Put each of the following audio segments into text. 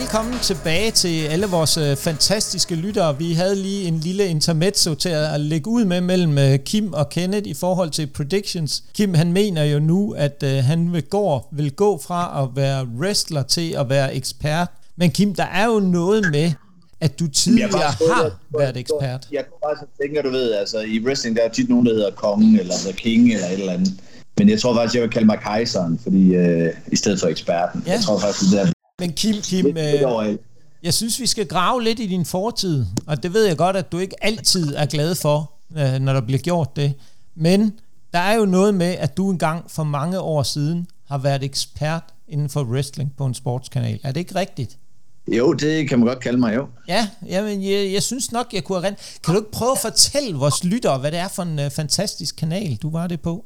Velkommen tilbage til alle vores øh, fantastiske lyttere. Vi havde lige en lille intermezzo til at lægge ud med mellem øh, Kim og Kenneth i forhold til predictions. Kim han mener jo nu, at uh, han vil gå, vil gå fra at være wrestler til at være ekspert. Men Kim, der er jo noget med, at du tidligere har været ekspert. Jeg kunne faktisk tænke, du ved, altså i wrestling, der er tit nogen, der hedder kongen, eller the king, eller et eller andet. Men jeg tror faktisk, jeg vil kalde mig kejseren, fordi øh, i stedet for eksperten. Ja. Jeg tror faktisk, det er men Kim, Kim øh, jeg synes, vi skal grave lidt i din fortid, og det ved jeg godt, at du ikke altid er glad for, øh, når der bliver gjort det. Men der er jo noget med, at du engang for mange år siden har været ekspert inden for wrestling på en sportskanal. Er det ikke rigtigt? Jo, det kan man godt kalde mig, jo. Ja, jamen, jeg, jeg synes nok, jeg kunne have rent. Kan du ikke prøve at fortælle vores lyttere, hvad det er for en uh, fantastisk kanal, du var det på?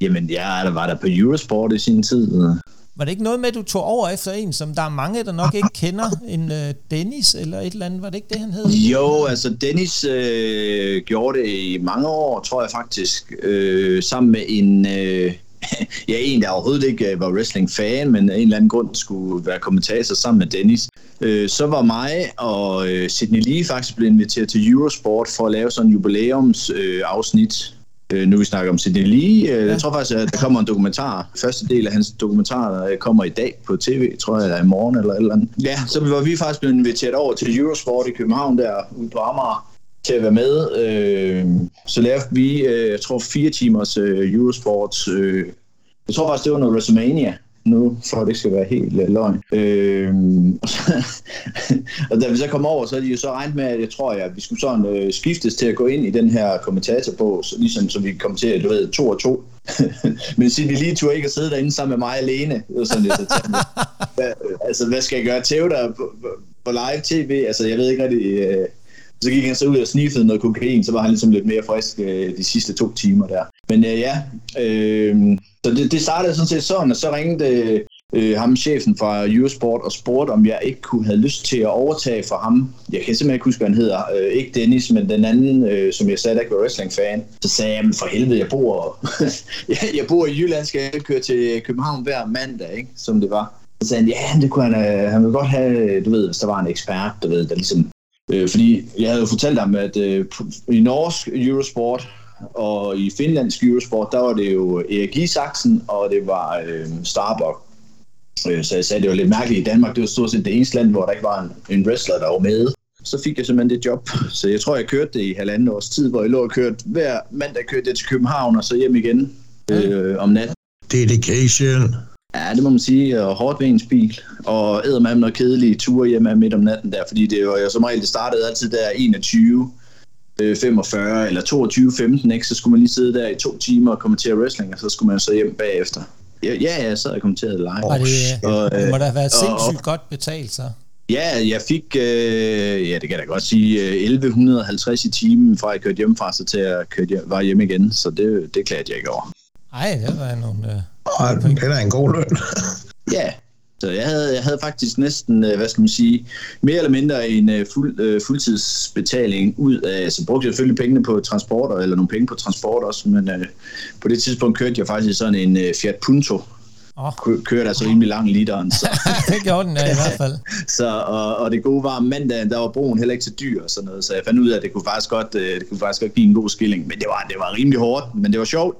Jamen, jeg der var der på Eurosport i sin tid. Var det ikke noget med, at du tog over efter en, som der er mange, der nok ikke kender, en øh, Dennis eller et eller andet? Var det ikke det, han hed? Jo, altså Dennis øh, gjorde det i mange år, tror jeg faktisk, øh, sammen med en... Øh, ja, en, der overhovedet ikke øh, var wrestling-fan, men af en eller anden grund skulle være kommentator sammen med Dennis. Øh, så var mig og øh, Sidney Lee faktisk blevet inviteret til Eurosport for at lave sådan en jubilæumsafsnit øh, afsnit Øh, nu vi snakker om Sidney Lee. Øh, ja. Jeg tror faktisk, at der kommer en dokumentar. Første del af hans dokumentar øh, kommer i dag på tv, tror jeg, eller i morgen eller eller andet. Ja, så var vi faktisk blevet inviteret over til Eurosport i København der ude på Amager til at være med. Øh, så lavede vi, øh, jeg tror, fire timers øh, Eurosport. Øh, jeg tror faktisk, det var noget WrestleMania nu, for at det ikke skal være helt uh, løgn. Øh, og da vi så kom over, så havde de jo så regnet med, at jeg tror, at vi skulle sådan uh, skiftes til at gå ind i den her kommentatorbog, så, ligesom så vi kom til, du ved, to og to. Men Cindy lige turde ikke at sidde derinde sammen med mig alene. Det sådan lidt, så hvad, altså, hvad skal jeg gøre? Tæve der på, på live tv? Altså, jeg ved ikke rigtig... Uh, så gik han så ud og sniffede noget kokain, så var han ligesom lidt mere frisk øh, de sidste to timer der. Men øh, ja, øh, så det, det startede sådan set sådan, og så ringede øh, ham chefen fra Eurosport og spurgte, om jeg ikke kunne have lyst til at overtage for ham. Jeg kan simpelthen ikke huske, hvad han hedder. Øh, ikke Dennis, men den anden, øh, som jeg sagde, der ikke var wrestling-fan. Så sagde jeg, for helvede, jeg bor, jeg bor i Jylland, skal jeg køre til København hver mandag, ikke? som det var. Så sagde han, ja, det kunne han, øh, han ville godt have, du ved, hvis der var en ekspert, du ved, der ligesom Øh, fordi jeg havde jo fortalt ham, at øh, i norsk Eurosport og i finlandsk Eurosport, der var det jo Erik Isaksen, og det var øh, Starbuck. Øh, så jeg sagde, det var lidt mærkeligt i Danmark. Det var stort set det eneste land, hvor der ikke var en, en wrestler, der var med. Så fik jeg simpelthen det job. Så jeg tror, jeg kørte det i halvanden års tid, hvor jeg lå og kørte hver mandag kørte jeg til København og så hjem igen øh, om natten. Dedication. Ja, det må man sige, og hårdt ved ens bil, og æder med noget kedelige ture hjemme midt om natten der, fordi det var jo som regel, det startede altid der 21, 45 øh, eller 22, 15, ikke? så skulle man lige sidde der i to timer og kommentere wrestling, og så skulle man så hjem bagefter. Ja, ja jeg sad og kommenterede live. Og det, og, det må da have været sindssygt og, godt betalt så. Ja, jeg fik, øh, ja det kan jeg da godt sige, 1150 i timen fra jeg kørte hjemmefra, så til jeg kørte hjem, var hjemme igen, så det, det klarte jeg ikke over. Nej, det var nogle... Øh og det er en god løn. ja, så jeg havde, jeg havde faktisk næsten, øh, hvad skal man sige, mere eller mindre en øh, fuld, uh, fuldtidsbetaling ud af, så brugte jeg selvfølgelig pengene på transporter, eller nogle penge på transport også, men på det tidspunkt kørte jeg faktisk sådan en Fiat Punto, Oh. Kørte altså rimelig lang literen. Så. det gjorde den ja, i hvert fald. så, og, og det gode var, mandag, der var broen heller ikke til dyr og sådan noget, så jeg fandt ud af, at det kunne faktisk godt, det kunne faktisk godt give en god skilling. Men det var, det var rimelig hårdt, men det var sjovt.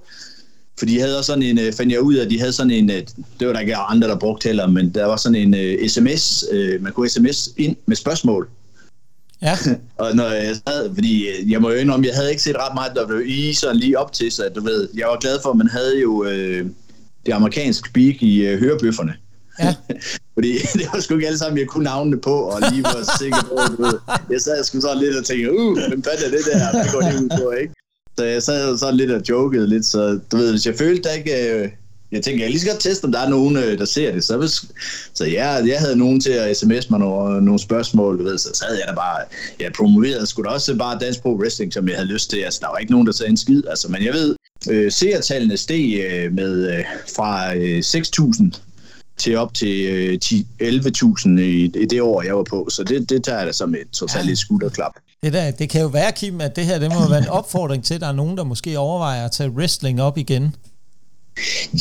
For de havde også sådan en, øh, fandt jeg ud af, at de havde sådan en, øh, det var der ikke andre, der brugte heller, men der var sådan en uh, sms, uh, man kunne sms ind med spørgsmål. Ja. og når jeg sad, fordi jeg må jo indrømme, jeg havde ikke set ret meget i sådan lige op til, så du ved, jeg var glad for, at man havde jo uh, det amerikanske speak i uh, hørebøfferne. Ja. fordi det var sgu ikke alle sammen, jeg kunne navnene på, og lige var sikker på, du ved. Jeg sad sgu sådan lidt og tænkte, uh, hvem fanden er det der? Hvad går det ud på, ikke? Så jeg sad sådan lidt og jokede lidt, så du ved, hvis jeg følte, der ikke... Øh, jeg tænker, jeg lige skal godt teste, om der er nogen, øh, der ser det. Så, hvis, så ja, jeg havde nogen til at sms mig nogle, nogle spørgsmål, du ved, så sad jeg der bare, jeg promoverede sgu da også bare Dance Pro Wrestling, som jeg havde lyst til. Altså, der var ikke nogen, der sagde en skid, altså, men jeg ved, øh, seertallene steg øh, med øh, fra øh, 6.000 til op til øh, 11.000 i, i det år, jeg var på. Så det, det tager jeg da som et totalt ja. skudderklap. Det, der, det kan jo være, Kim, at det her det må være en opfordring til, at der er nogen, der måske overvejer at tage wrestling op igen.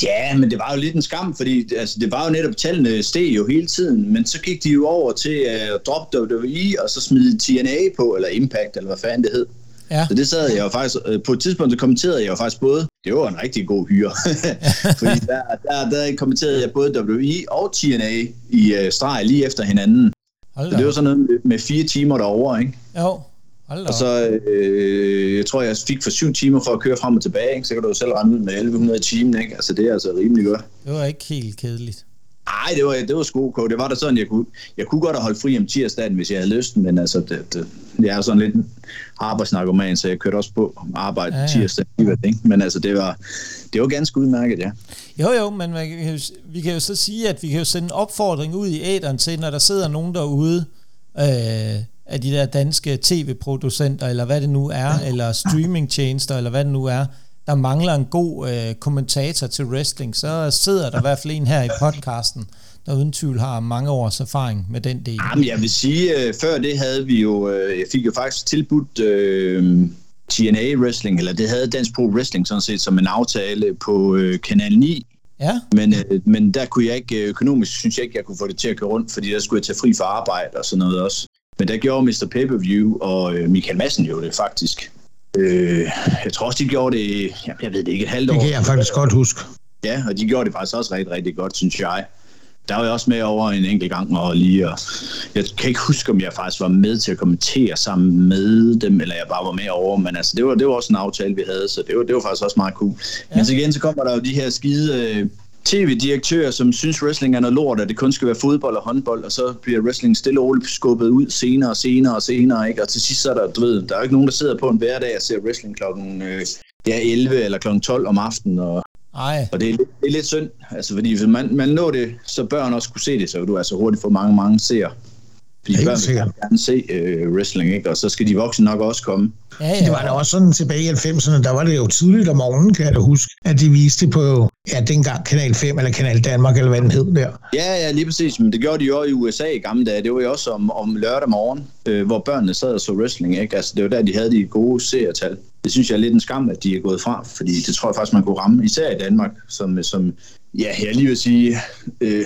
Ja, men det var jo lidt en skam, fordi altså, det var jo netop, tallene steg jo hele tiden, men så gik de jo over til at uh, droppe WWE, og så smide TNA på, eller Impact, eller hvad fanden det hed. Ja. Så det sad jeg jo faktisk, øh, på et tidspunkt så kommenterede jeg jo faktisk både, det var en rigtig god hyre, fordi der, der, der kommenterede jeg både WWE og TNA i uh, streg lige efter hinanden. Hold så det var sådan noget med, med fire timer derovre, ikke? Jo. Hold og så, øh, jeg tror, jeg fik for syv timer for at køre frem og tilbage, ikke? så kan du jo selv regne ud med 1100 timer, ikke? Altså, det er altså rimelig godt. Det var ikke helt kedeligt. Nej, det var, det var sgu okay. Det var da sådan, jeg kunne, jeg kunne godt have holdt fri om tirsdagen, hvis jeg havde lyst, men altså, det, det, det er sådan lidt arbejdsnarkoman, så jeg kørte også på arbejde ja, ja. tirsdag. Ikke? Men altså, det var, det var ganske udmærket, ja. Jo, jo, men man kan jo, vi kan jo så sige, at vi kan jo sende en opfordring ud i æderen til, når der sidder nogen derude, øh, af de der danske tv-producenter, eller hvad det nu er, eller streamingtjenester, eller hvad det nu er, der mangler en god øh, kommentator til wrestling, så sidder der i hvert fald en her i podcasten, der uden tvivl har mange års erfaring med den del. Jamen, jeg vil sige, øh, før det havde vi jo, øh, jeg fik jo faktisk tilbudt øh, TNA Wrestling, eller det havde Dansk Pro Wrestling sådan set som en aftale på øh, Kanal 9, Ja. Men, øh, men der kunne jeg ikke, øh, økonomisk synes jeg ikke, jeg kunne få det til at køre rundt, fordi der skulle jeg tage fri for arbejde og sådan noget også. Men der gjorde Mr. Pay-Per-View og øh, Michael Madsen jo det faktisk. Øh, jeg tror også, de gjorde det, jeg, jeg ved det ikke, et halvt år. Det kan jeg faktisk godt huske. Ja, og de gjorde det faktisk også rigtig, rigtig godt, synes jeg. Der var jeg også med over en enkelt gang, og lige, og jeg kan ikke huske, om jeg faktisk var med til at kommentere sammen med dem, eller jeg bare var med over, men altså, det var, det var også en aftale, vi havde, så det var, det var faktisk også meget cool. Ja. Men så igen, så kommer der jo de her skide øh, tv-direktører, som synes, wrestling er noget lort, at det kun skal være fodbold og håndbold, og så bliver wrestling stille og roligt skubbet ud senere og senere og senere, ikke? Og til sidst så er der, du ved, der er jo ikke nogen, der sidder på en hverdag og ser wrestling klokken øh, ja, 11 eller klokken 12 om aftenen, og, Ej. og det, er lidt, det er lidt synd, altså fordi hvis man, man når det, så børn også kunne se det, så du altså hurtigt få mange, mange seere. Fordi børn vil gerne se øh, wrestling, ikke? og så skal de voksne nok også komme. Ja, ja. Det var da også sådan tilbage i 90'erne, der var det jo tidligt om morgenen, kan jeg da huske, at de viste på, ja, dengang Kanal 5 eller Kanal Danmark, eller hvad den hed der. Ja, ja, lige præcis. Men det gjorde de jo i USA i gamle dage. Det var jo også om, om lørdag morgen, øh, hvor børnene sad og så wrestling. Ikke? Altså, det var der, de havde de gode seertal. Det synes jeg er lidt en skam, at de er gået fra, fordi det tror jeg faktisk, man kunne ramme, især i Danmark, som, som ja, jeg lige vil sige, øh,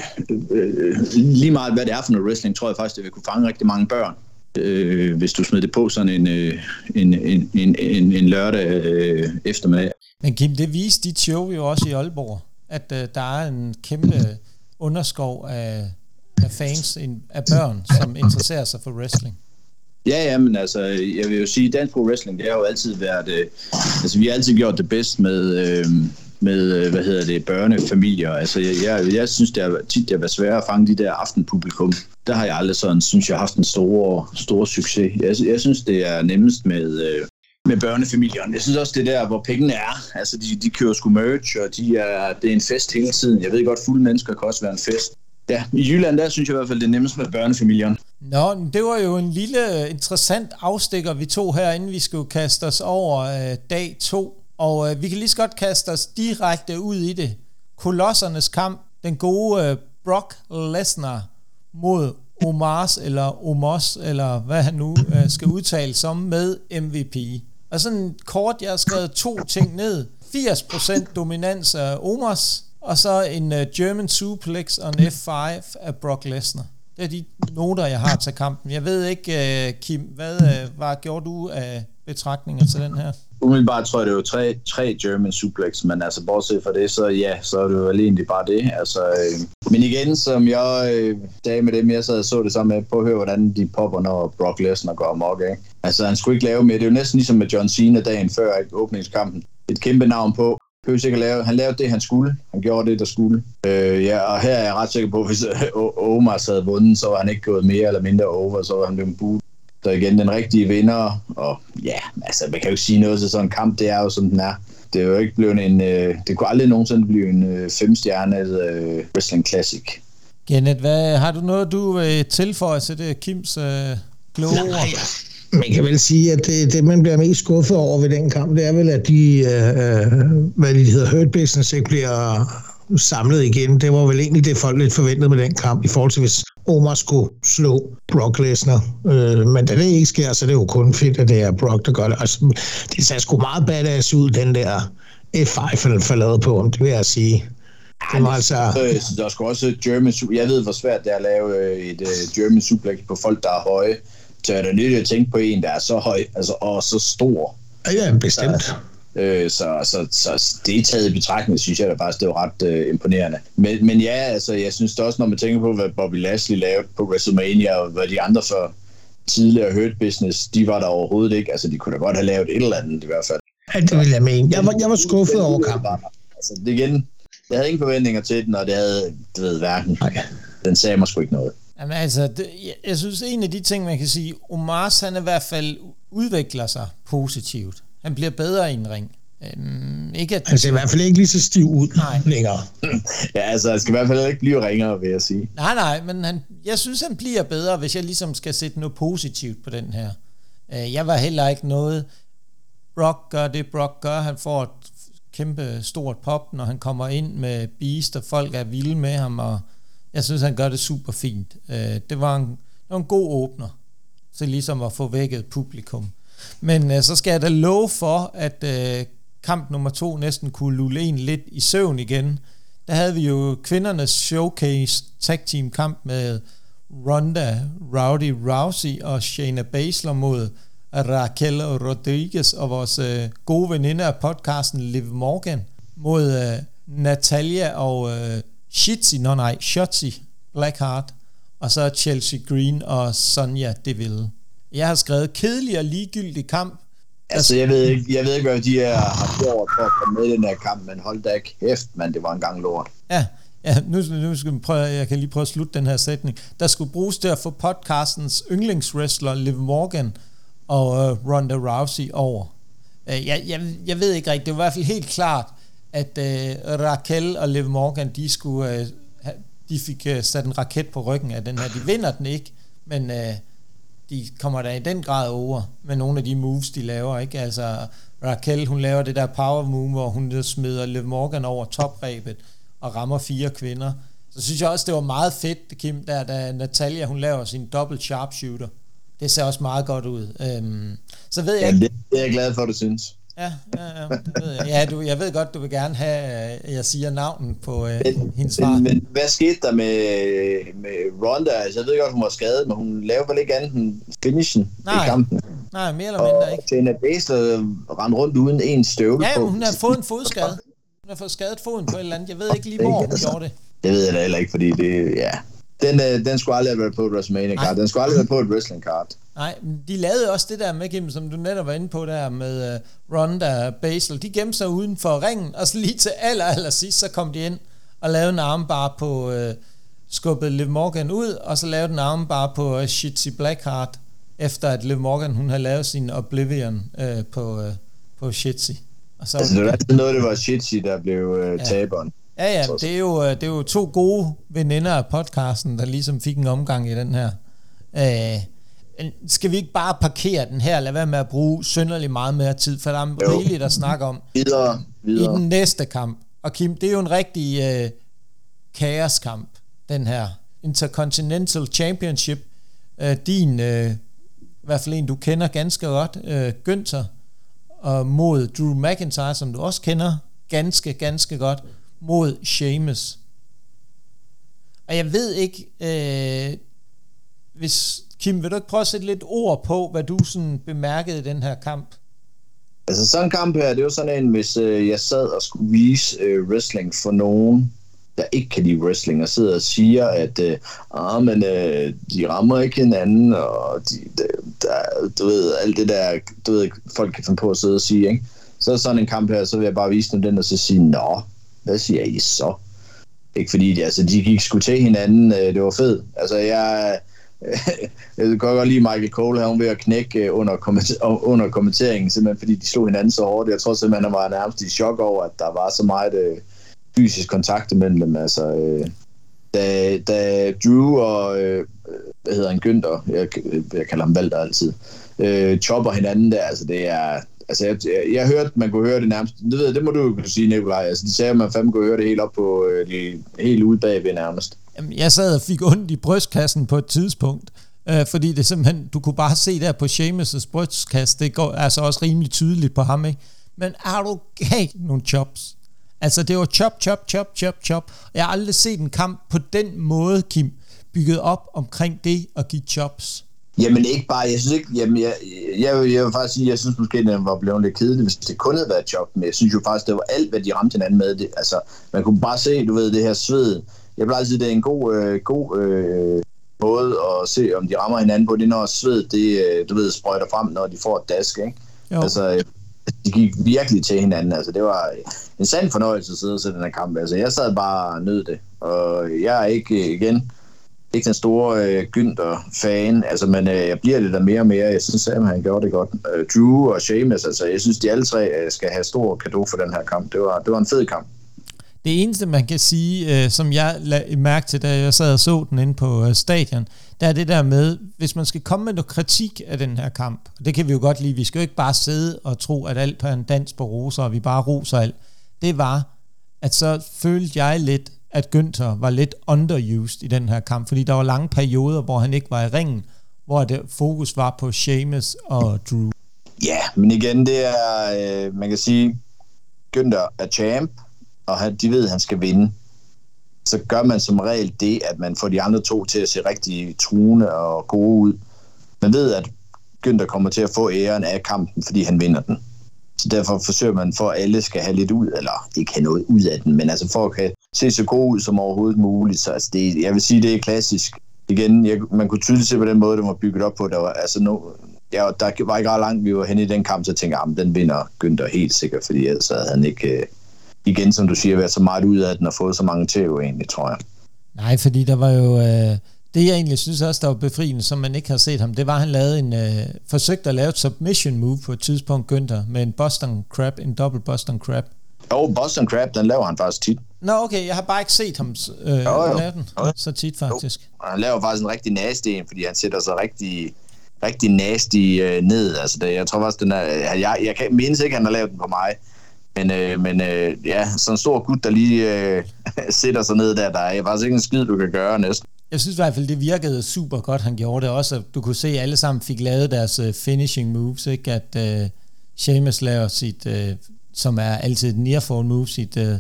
øh, lige meget hvad det er for noget wrestling, tror jeg faktisk, det vil kunne fange rigtig mange børn øh, hvis du smider det på sådan en, øh, en, en, en, en, en lørdag øh, eftermiddag. Men Kim, det viste dit show jo også i Aalborg, at øh, der er en kæmpe underskov af, af fans, af børn, som interesserer sig for wrestling. Ja, ja, men altså, jeg vil jo sige, dansk pro wrestling, det har jo altid været, øh, altså vi har altid gjort det bedst med, øh, med, øh, hvad hedder det, børnefamilier. Altså, jeg, jeg, jeg synes, det har tit det har været svært at fange de der aftenpublikum. Der har jeg aldrig sådan, synes jeg, haft en stor, stor succes. Jeg, jeg synes, det er nemmest med, øh, med børnefamilierne. Jeg synes også, det der, hvor pengene er. Altså, de, de kører sgu merch, og de er, det er en fest hele tiden. Jeg ved godt, fulde mennesker kan også være en fest. Ja, i Jylland, der synes jeg i hvert fald, det er nemmest med børnefamilierne. Nå, det var jo en lille interessant afstikker, vi tog her, inden vi skulle kaste os over øh, dag to og øh, vi kan lige så godt kaste os direkte ud i det. Kolossernes kamp, den gode øh, Brock Lesnar mod Omars eller Omos, eller hvad han nu øh, skal udtale som med MVP. Og sådan kort, jeg har skrevet to ting ned. 80% dominans af Omars, og så en uh, German suplex og en F5 af Brock Lesnar. Det er de noter, jeg har til kampen. Jeg ved ikke, uh, Kim, hvad, uh, hvad gjorde du af betragtninger til den her? Umiddelbart tror jeg, det var tre, tre German suplex, men altså bortset fra det, så ja, så er det jo egentlig bare det. Altså, øh, men igen, som jeg øh, sagde med dem, jeg sad og så det sammen med, på at høre, hvordan de popper, når Brock Lesnar går amok, ikke? Altså, han skulle ikke lave mere. det er jo næsten ligesom med John Cena dagen før ikke, åbningskampen. Et kæmpe navn på, behøver ikke lave. Han lavede det, han skulle. Han gjorde det, der skulle. Øh, ja, og her er jeg ret sikker på, at hvis Omar havde vundet, så var han ikke gået mere eller mindre over, så var han blevet budt så igen, den rigtige vinder, og ja, altså man kan jo ikke sige noget til sådan en kamp, det er jo som den er. Det er jo ikke blevet en, øh, det kunne aldrig nogensinde blive en øh, femstjernet øh, wrestling classic. Kenneth, hvad, har du noget, du vil tilføje til det, Kims øh, kloge ord? Man kan vel sige, at det, det, man bliver mest skuffet over ved den kamp, det er vel, at de, øh, hvad de hedder, hurt business, ikke bliver samlet igen. Det var vel egentlig det, folk lidt forventede med den kamp, i forhold til hvis Omar skulle slå Brock Lesnar. Øh, men da det ikke sker, så er det jo kun fedt, at det er Brock, der gør det. Altså, det ser sgu meget badass ud, den der F5 forladet på ham, det vil jeg sige. Det var altså... Der skal også German Jeg ved, hvor svært det er at lave et uh, German suplex på folk, der er høje. Så er det nyt at tænke på en, der er så høj altså, og så stor. Ja, bestemt. Så, øh, så, så, så det taget i betragtning, synes jeg da faktisk, det var ret øh, imponerende. Men, men ja, altså, jeg synes det også, når man tænker på, hvad Bobby Lashley lavede på WrestleMania, og hvad de andre for tidligere Hurt Business, de var der overhovedet ikke. Altså, de kunne da godt have lavet et eller andet i hvert fald. Ja, det vil jeg mene. Jeg var, jeg var skuffet over kampen. Altså, det igen, jeg havde ingen forventninger til den, og det havde, du ved, hverken. Den sagde mig sgu ikke noget. Jamen altså, det, jeg, jeg synes, en af de ting, man kan sige, Omars, han i hvert fald udvikler sig positivt. Han bliver bedre i en ring. Øhm, ikke at... Han ser i hvert fald ikke lige så stiv ud nej. længere. ja, altså, han skal i hvert fald ikke blive ringere, vil jeg sige. Nej, nej, men han, jeg synes, han bliver bedre, hvis jeg ligesom skal sætte noget positivt på den her. Øh, jeg var heller ikke noget... Brock gør det, Brock gør. Han får et kæmpe stort pop, når han kommer ind med Beast, og folk er vilde med ham, og jeg synes, han gør det super fint. Øh, det, var en, det var en god åbner, til ligesom at få vækket publikum. Men øh, så skal jeg da love for, at øh, kamp nummer to næsten kunne lulle en lidt i søvn igen. Der havde vi jo kvindernes showcase tag team kamp med Ronda Rowdy Rousey og Shayna Baszler mod Raquel Rodriguez og vores øh, gode veninde af podcasten Liv Morgan mod øh, Natalia og øh, Shitzy, no nej, Shotzi Blackheart og så Chelsea Green og Sonja Deville. Jeg har skrevet kedelig og ligegyldig kamp. Altså, jeg ved ikke, jeg ved ikke hvad de er, har gjort for at komme med i den her kamp, men hold da kæft, man, det var en gang lort. Ja, ja nu, nu skal vi prøve, jeg kan lige prøve at slutte den her sætning. Der skulle bruges til at få podcastens yndlingswrestler Liv Morgan og uh, Ronda Rousey over. Uh, jeg, jeg, jeg ved ikke rigtigt, det var i hvert fald helt klart, at uh, Raquel og Liv Morgan, de skulle, uh, de fik uh, sat en raket på ryggen af den her. De vinder den ikke, men uh, de kommer da i den grad over med nogle af de moves, de laver. Ikke? Altså, Raquel, hun laver det der power move, hvor hun smider Liv Morgan over toprebet og rammer fire kvinder. Så synes jeg også, det var meget fedt, Kim, der, da Natalia, hun laver sin double sharpshooter. Det ser også meget godt ud. Øhm, så ved jeg ja, det, det er jeg glad for, du synes. Ja, ja, ja, det ved jeg. Ja, du, jeg ved godt, du vil gerne have, at jeg siger navnet på øh, men, hendes far. Men, men hvad skete der med, med Ronda? Altså, jeg ved godt, hun var skadet, men hun lavede vel ikke andet end finishen nej, i kampen? Nej, mere eller mindre og ikke. Tina Baszler rendte rundt uden en støvle ja, på. Ja, hun har fået en fodskade. Hun har fået skadet foden på et eller andet. Jeg ved ikke lige, hvor hun gjorde det. Det ved jeg da heller ikke, fordi det, ja, den, øh, den skulle aldrig have været på et WrestleMania-card. Den skulle aldrig have været på et wrestling-card. Nej, de lavede også det der med, Kim, som du netop var inde på der med uh, Ronda Basel. De gemte sig uden for ringen, og så lige til aller, aller sidst, så kom de ind og lavede en armbar på, uh, skubbede Liv Morgan ud, og så lavede en armbar på uh, Shitzy Blackheart, efter at Liv Morgan, hun havde lavet sin Oblivion uh, på, uh, på Shitzy. Og så, altså, det var altid noget, det var Shitzy, der blev uh, ja. taberen. Ja, ja, det er, jo, det er jo to gode veninder af podcasten, der ligesom fik en omgang i den her. Uh, skal vi ikke bare parkere den her, lad være med at bruge synderligt meget mere tid, for der er jo. rigeligt at snakke om videre, videre. i den næste kamp. Og Kim, det er jo en rigtig uh, kaoskamp, den her Intercontinental Championship. Uh, din, uh, i hvert fald en, du kender ganske godt, uh, Günther, og mod Drew McIntyre, som du også kender ganske, ganske godt, mod Sheamus. Og jeg ved ikke, uh, hvis Kim, vil du ikke prøve at sætte lidt ord på, hvad du sådan bemærkede i den her kamp? Altså sådan en kamp her, det er jo sådan en, hvis øh, jeg sad og skulle vise øh, wrestling for nogen, der ikke kan lide wrestling, og sidder og siger, at øh, ah, men, øh, de rammer ikke hinanden, og de, de, der, du ved, alt det der, du ved, folk kan finde på at sidde og sige, ikke? Så er sådan en kamp her, så vil jeg bare vise dem den, og så sige, nå, hvad siger I så? Ikke fordi, de, altså, de gik sgu til hinanden, øh, det var fedt. Altså, jeg, jeg kan godt lide Michael Cole, han ved at knække øh, under, kommenter- under kommenteringen, simpelthen fordi de slog hinanden så hårdt. Jeg tror simpelthen, han var nærmest i chok over, at der var så meget øh, fysisk kontakt mellem dem. Altså, øh, da, da Drew og, øh, hvad hedder han, Günther, jeg, jeg kalder ham Valter altid, øh, chopper hinanden der, altså det er, altså jeg, jeg, jeg hørte, man kunne høre det nærmest, det, ved, det må du jo kunne sige, Nikolaj, altså de sagde, at man fandme kunne høre det helt op på, øh, de, helt ude bagved nærmest. Jamen, jeg sad og fik ondt i brystkassen på et tidspunkt, øh, fordi det simpelthen, du kunne bare se der på Seamus' brystkasse, det går altså også rimelig tydeligt på ham, ikke? Men er du galt nogle chops? Altså, det var chop, chop, chop, chop, chop. Jeg har aldrig set en kamp på den måde, Kim, bygget op omkring det at give chops. Jamen ikke bare, jeg synes ikke, jamen jeg, jeg, jeg, jeg vil faktisk sige, jeg synes måske, at den var blevet lidt kedelig, hvis det kun havde været chop, men jeg synes jo faktisk, det var alt, hvad de ramte hinanden med. Det, altså, man kunne bare se, du ved, det her sved. Jeg plejer sige, det er en god, øh, god øh, måde at se, om de rammer hinanden på, det når sved, det, øh, du ved, sprøjter frem, når de får et dask, ikke? Jo. Altså, de gik virkelig til hinanden. Altså, det var en sand fornøjelse at sidde og se den her kamp. Altså, jeg sad bare og nød det. Og jeg er ikke, igen, ikke den store øh, Günther-fan, altså, men øh, jeg bliver det der mere og mere. Jeg synes, at han gjorde det godt. Øh, Drew og Sheamus, altså, jeg synes, de alle tre øh, skal have stor kado for den her kamp. Det var, det var en fed kamp. Det eneste, man kan sige, øh, som jeg lagde mærke til, da jeg sad og så den inde på øh, stadion, der er det der med, hvis man skal komme med noget kritik af den her kamp, og det kan vi jo godt lide, vi skal jo ikke bare sidde og tro, at alt er en dans på roser, og vi bare roser alt. Det var, at så følte jeg lidt, at Günther var lidt underused i den her kamp, fordi der var lange perioder, hvor han ikke var i ringen, hvor det fokus var på Seamus og Drew. Ja, men igen, det er, øh, man kan sige, Günther er champ, og han, de ved, at han skal vinde. Så gør man som regel det, at man får de andre to til at se rigtig truende og gode ud. Man ved, at Günther kommer til at få æren af kampen, fordi han vinder den. Så derfor forsøger man for, at alle skal have lidt ud, eller ikke have noget ud af den, men altså for at kan se så god ud som overhovedet muligt. Så altså det, jeg vil sige, det er klassisk. Igen, jeg, man kunne tydeligt se på den måde, det var bygget op på. Der var, altså no, ja, der var ikke ret langt, vi var henne i den kamp, så tænkte jeg, ah, den vinder Günther helt sikkert, fordi ellers havde han ikke, øh, igen som du siger, været så meget ud af den og fået så mange jo egentlig, tror jeg. Nej, fordi der var jo... Øh, det jeg egentlig synes også, der var befriende, som man ikke har set ham, det var, at han lavede en, øh, forsøgte at lave et submission move på et tidspunkt, Günther, med en Boston Crab, en dobbelt Boston Crab. Jo, Boston Crab, den laver han faktisk tit. Nå, okay, jeg har bare ikke set ham øh, jo, jo. lave den jo. så tit, faktisk. Jo. Han laver faktisk en rigtig nasty en, fordi han sætter sig rigtig, rigtig nasty øh, ned. Altså, det, jeg tror faktisk, den er... Jeg, jeg kan mindes ikke, at han har lavet den på mig. Men, øh, men øh, ja, sådan en stor gut, der lige øh, sætter sig ned der, der er faktisk ikke en skid, du kan gøre næsten. Jeg synes i hvert fald, det virkede super godt, han gjorde det også. Du kunne se, at alle sammen fik lavet deres øh, finishing moves, ikke? At øh, Seamus laver sit, øh, som er altid et near move, sit øh,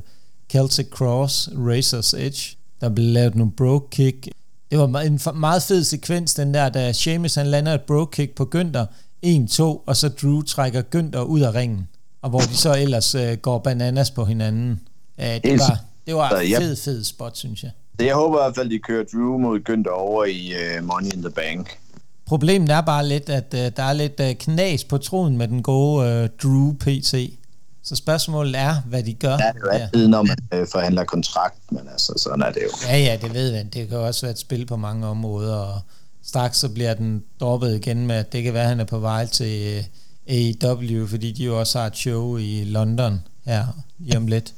Celtic Cross, Razor's Edge. Der blev lavet nogle broke kick. Det var en meget fed sekvens, den der, da Seamus han lander et broke kick på Günther, 1-2, og så Drew trækker Günther ud af ringen og hvor de så ellers øh, går bananas på hinanden. Ja, det, var, det var en fed, fed spot, synes jeg. Så jeg håber i hvert fald, de kører Drew mod Günther over i uh, Money in the Bank. Problemet er bare lidt, at uh, der er lidt uh, knas på troen med den gode uh, Drew PC. Så spørgsmålet er, hvad de gør. Ja, det er jo altid, når man uh, forhandler kontrakt, men altså, sådan er det jo. Ja, ja, det ved man. Det kan også være et spil på mange områder, og straks så bliver den droppet igen med, at det kan være, at han er på vej til... Uh, AEW, fordi de jo også har et show i London her lige om lidt.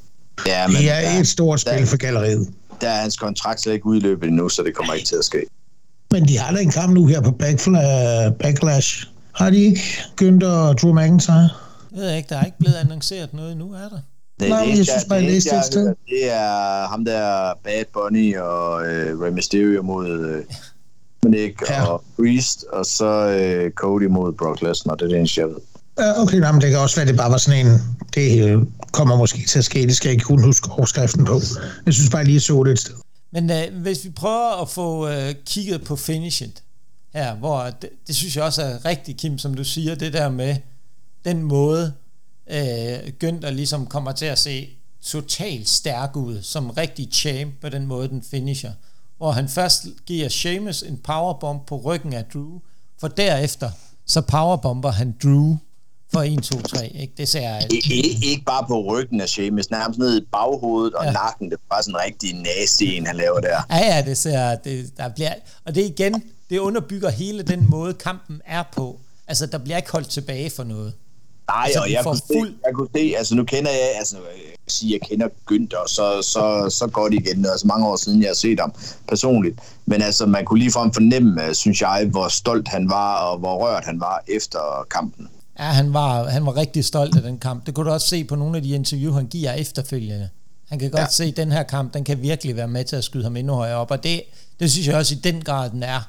Ja, men det er der, et stort spil der, for galleriet. Der er hans kontrakt slet ikke udløbet endnu, så det kommer ikke til at ske. Men de har da en kamp nu her på Backlash. Har de ikke? Günther og Drew McIntyre? Jeg ved ikke, der er ikke blevet annonceret noget nu, er der? Det, Nej, det, jeg synes bare, jeg læste et sted. Det er ham der Bad Bunny og uh, Rey Mysterio mod uh, Dominic ja. og Priest, og så øh, Cody mod Brock Lesnar. Det er det eneste, jeg ved. Ja, okay, nej, men det kan også være, at det bare var sådan en... Det øh, kommer måske til at ske, det skal jeg ikke kun huske overskriften på. Jeg synes bare lige, jeg så det et sted. Men øh, hvis vi prøver at få øh, kigget på finishet her, hvor det, det synes jeg også er rigtigt, Kim, som du siger, det der med den måde, øh, Günther ligesom kommer til at se totalt stærk ud, som rigtig champ på den måde, den finisher hvor han først giver Sheamus en powerbomb på ryggen af Drew, for derefter så powerbomber han Drew for 1, 2, 3. Ikke? Det ser jeg... Ikke, ikke bare på ryggen af Sheamus, nærmest ned i baghovedet og ja. nakken. Det er bare sådan en rigtig nasty en, han laver der. Ja, ja, det ser... Det, der bliver, og det igen, det underbygger hele den måde, kampen er på. Altså, der bliver ikke holdt tilbage for noget. Nej, altså, og jeg kunne, fuld... se, jeg kunne se, altså nu kender jeg, altså jeg sige, jeg kender Günther, så, så, så godt igen, altså mange år siden, jeg har set ham personligt. Men altså, man kunne ligefrem fornemme, synes jeg, hvor stolt han var, og hvor rørt han var efter kampen. Ja, han var, han var rigtig stolt af den kamp. Det kunne du også se på nogle af de interview, han giver efterfølgende. Han kan godt ja. se, at den her kamp, den kan virkelig være med til at skyde ham endnu højere op, og det, det synes jeg også i den grad, den er.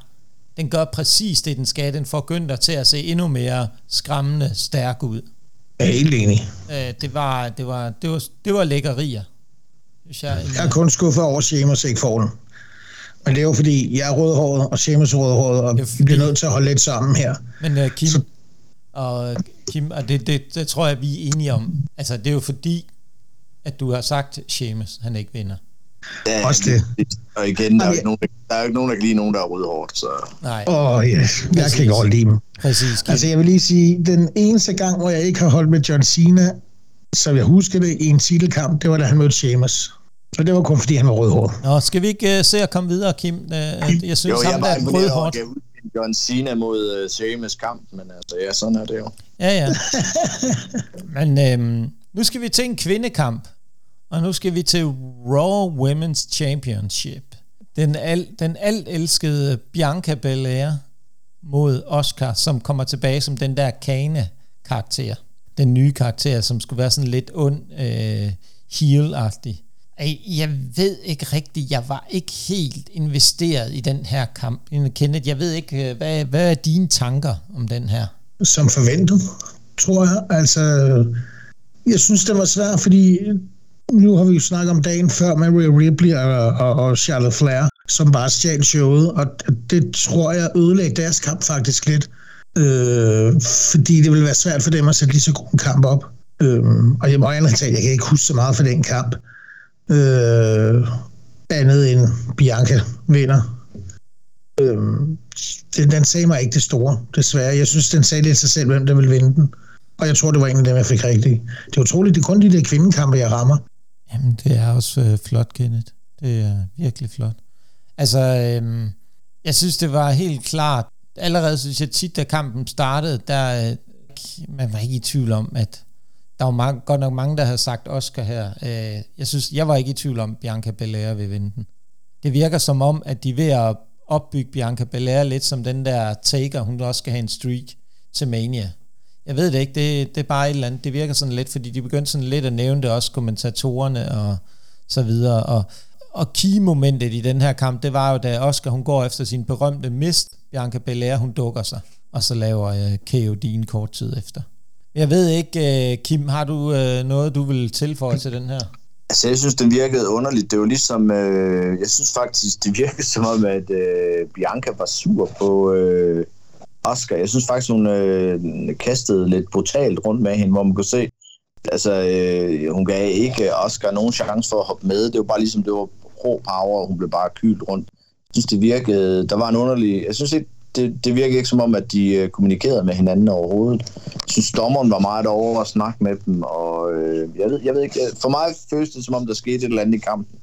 Den gør præcis det, den skal. Den får Günther til at se endnu mere skræmmende stærk ud. Jeg er helt enig. Øh, det, var, det, var, det, var, det var lækkerier. Hvis jeg, jeg er kun skuffet over, at Sheamus ikke får den. Men det er jo fordi, jeg er rødhåret, og Sheamus er rødhåret, og vi bliver nødt til at holde lidt sammen her. Men uh, Kim, Så... og Kim, og det, det, det tror jeg, vi er enige om. Altså, det er jo fordi, at du har sagt, Sheamus, han ikke vinder. Ja, Også det. Og igen, der er, ikke nogen, der er ikke nogen, der kan lide nogen, der er rødhårdt. Så. Nej. Åh, oh, yes. Jeg Præcis. kan godt lide dem. Præcis. Altså, jeg vil lige sige, den eneste gang, hvor jeg ikke har holdt med John Cena, så jeg husker det i en titelkamp, det var da han mødte Sheamus. Så det var kun fordi, han var rødhåret. Nå, skal vi ikke uh, se at komme videre, Kim? Uh, jeg synes, jo, jeg ham der er rødhåret. John Cena mod uh, Sheamus kamp, men altså, ja, sådan er det jo. Ja, ja. men øhm, nu skal vi til en kvindekamp, og nu skal vi til Raw Women's Championship. Den, al, den alt elskede Bianca Belair mod Oscar, som kommer tilbage som den der Kane-karakter. Den nye karakter, som skulle være sådan lidt ond, øh, heel-agtig. Jeg ved ikke rigtigt, jeg var ikke helt investeret i den her kamp. Kenneth, jeg ved ikke, øh, hvad, hvad er dine tanker om den her? Som forventet, tror jeg. Altså, jeg synes, det var svært, fordi nu har vi jo snakket om dagen før med Rhea Ripley og, og, og Charlotte Flair, som bare stjal showet, og det tror jeg ødelagde deres kamp faktisk lidt. Øh, fordi det ville være svært for dem at sætte lige så god en kamp op. Øh, og jeg må ærligt jeg kan ikke huske så meget for den kamp øh, andet end Bianca vinder. Øh, den, den sagde mig ikke det store, desværre. Jeg synes, den sagde lidt sig selv, hvem der vil vinde den. Og jeg tror, det var en af dem, jeg fik rigtigt. Det er utroligt, det er kun de der kvindekampe, jeg rammer. Jamen, det er også øh, flot, Kenneth. Det er virkelig flot. Altså, øhm, jeg synes, det var helt klart. Allerede synes jeg tit, da kampen startede, der øh, man var ikke i tvivl om, at der var mange, godt nok mange, der havde sagt Oscar her. Øh, jeg synes, jeg var ikke i tvivl om, at Bianca Belair vil vinde den. Det virker som om, at de er ved at opbygge Bianca Belair lidt som den der taker, hun også skal have en streak til Mania. Jeg ved det ikke, det, det er bare et eller andet, det virker sådan lidt, fordi de begyndte sådan lidt at nævne det også, kommentatorerne og så videre, og, og key-momentet i den her kamp, det var jo, da Oscar hun går efter sin berømte mist, Bianca Belair, hun dukker sig, og så laver øh, uh, KO din kort tid efter. Jeg ved ikke, øh, Kim, har du øh, noget, du vil tilføje til den her? Altså, jeg synes, den virkede underligt. Det var ligesom, øh, jeg synes faktisk, det virkede som om, at øh, Bianca var sur på øh, Oscar. Jeg synes faktisk, hun øh, kastede lidt brutalt rundt med hende, hvor man kunne se, altså, øh, hun gav ikke Oscar nogen chance for at hoppe med. Det var bare ligesom, det var rå power, og hun blev bare kylt rundt. Jeg synes, det virkede, der var en underlig, jeg synes ikke, det, det virkede ikke som om, at de øh, kommunikerede med hinanden overhovedet. Jeg synes, dommeren var meget over at snakke med dem, og øh, jeg, ved, jeg ved ikke, for mig føles det som om, der skete et eller andet i kampen,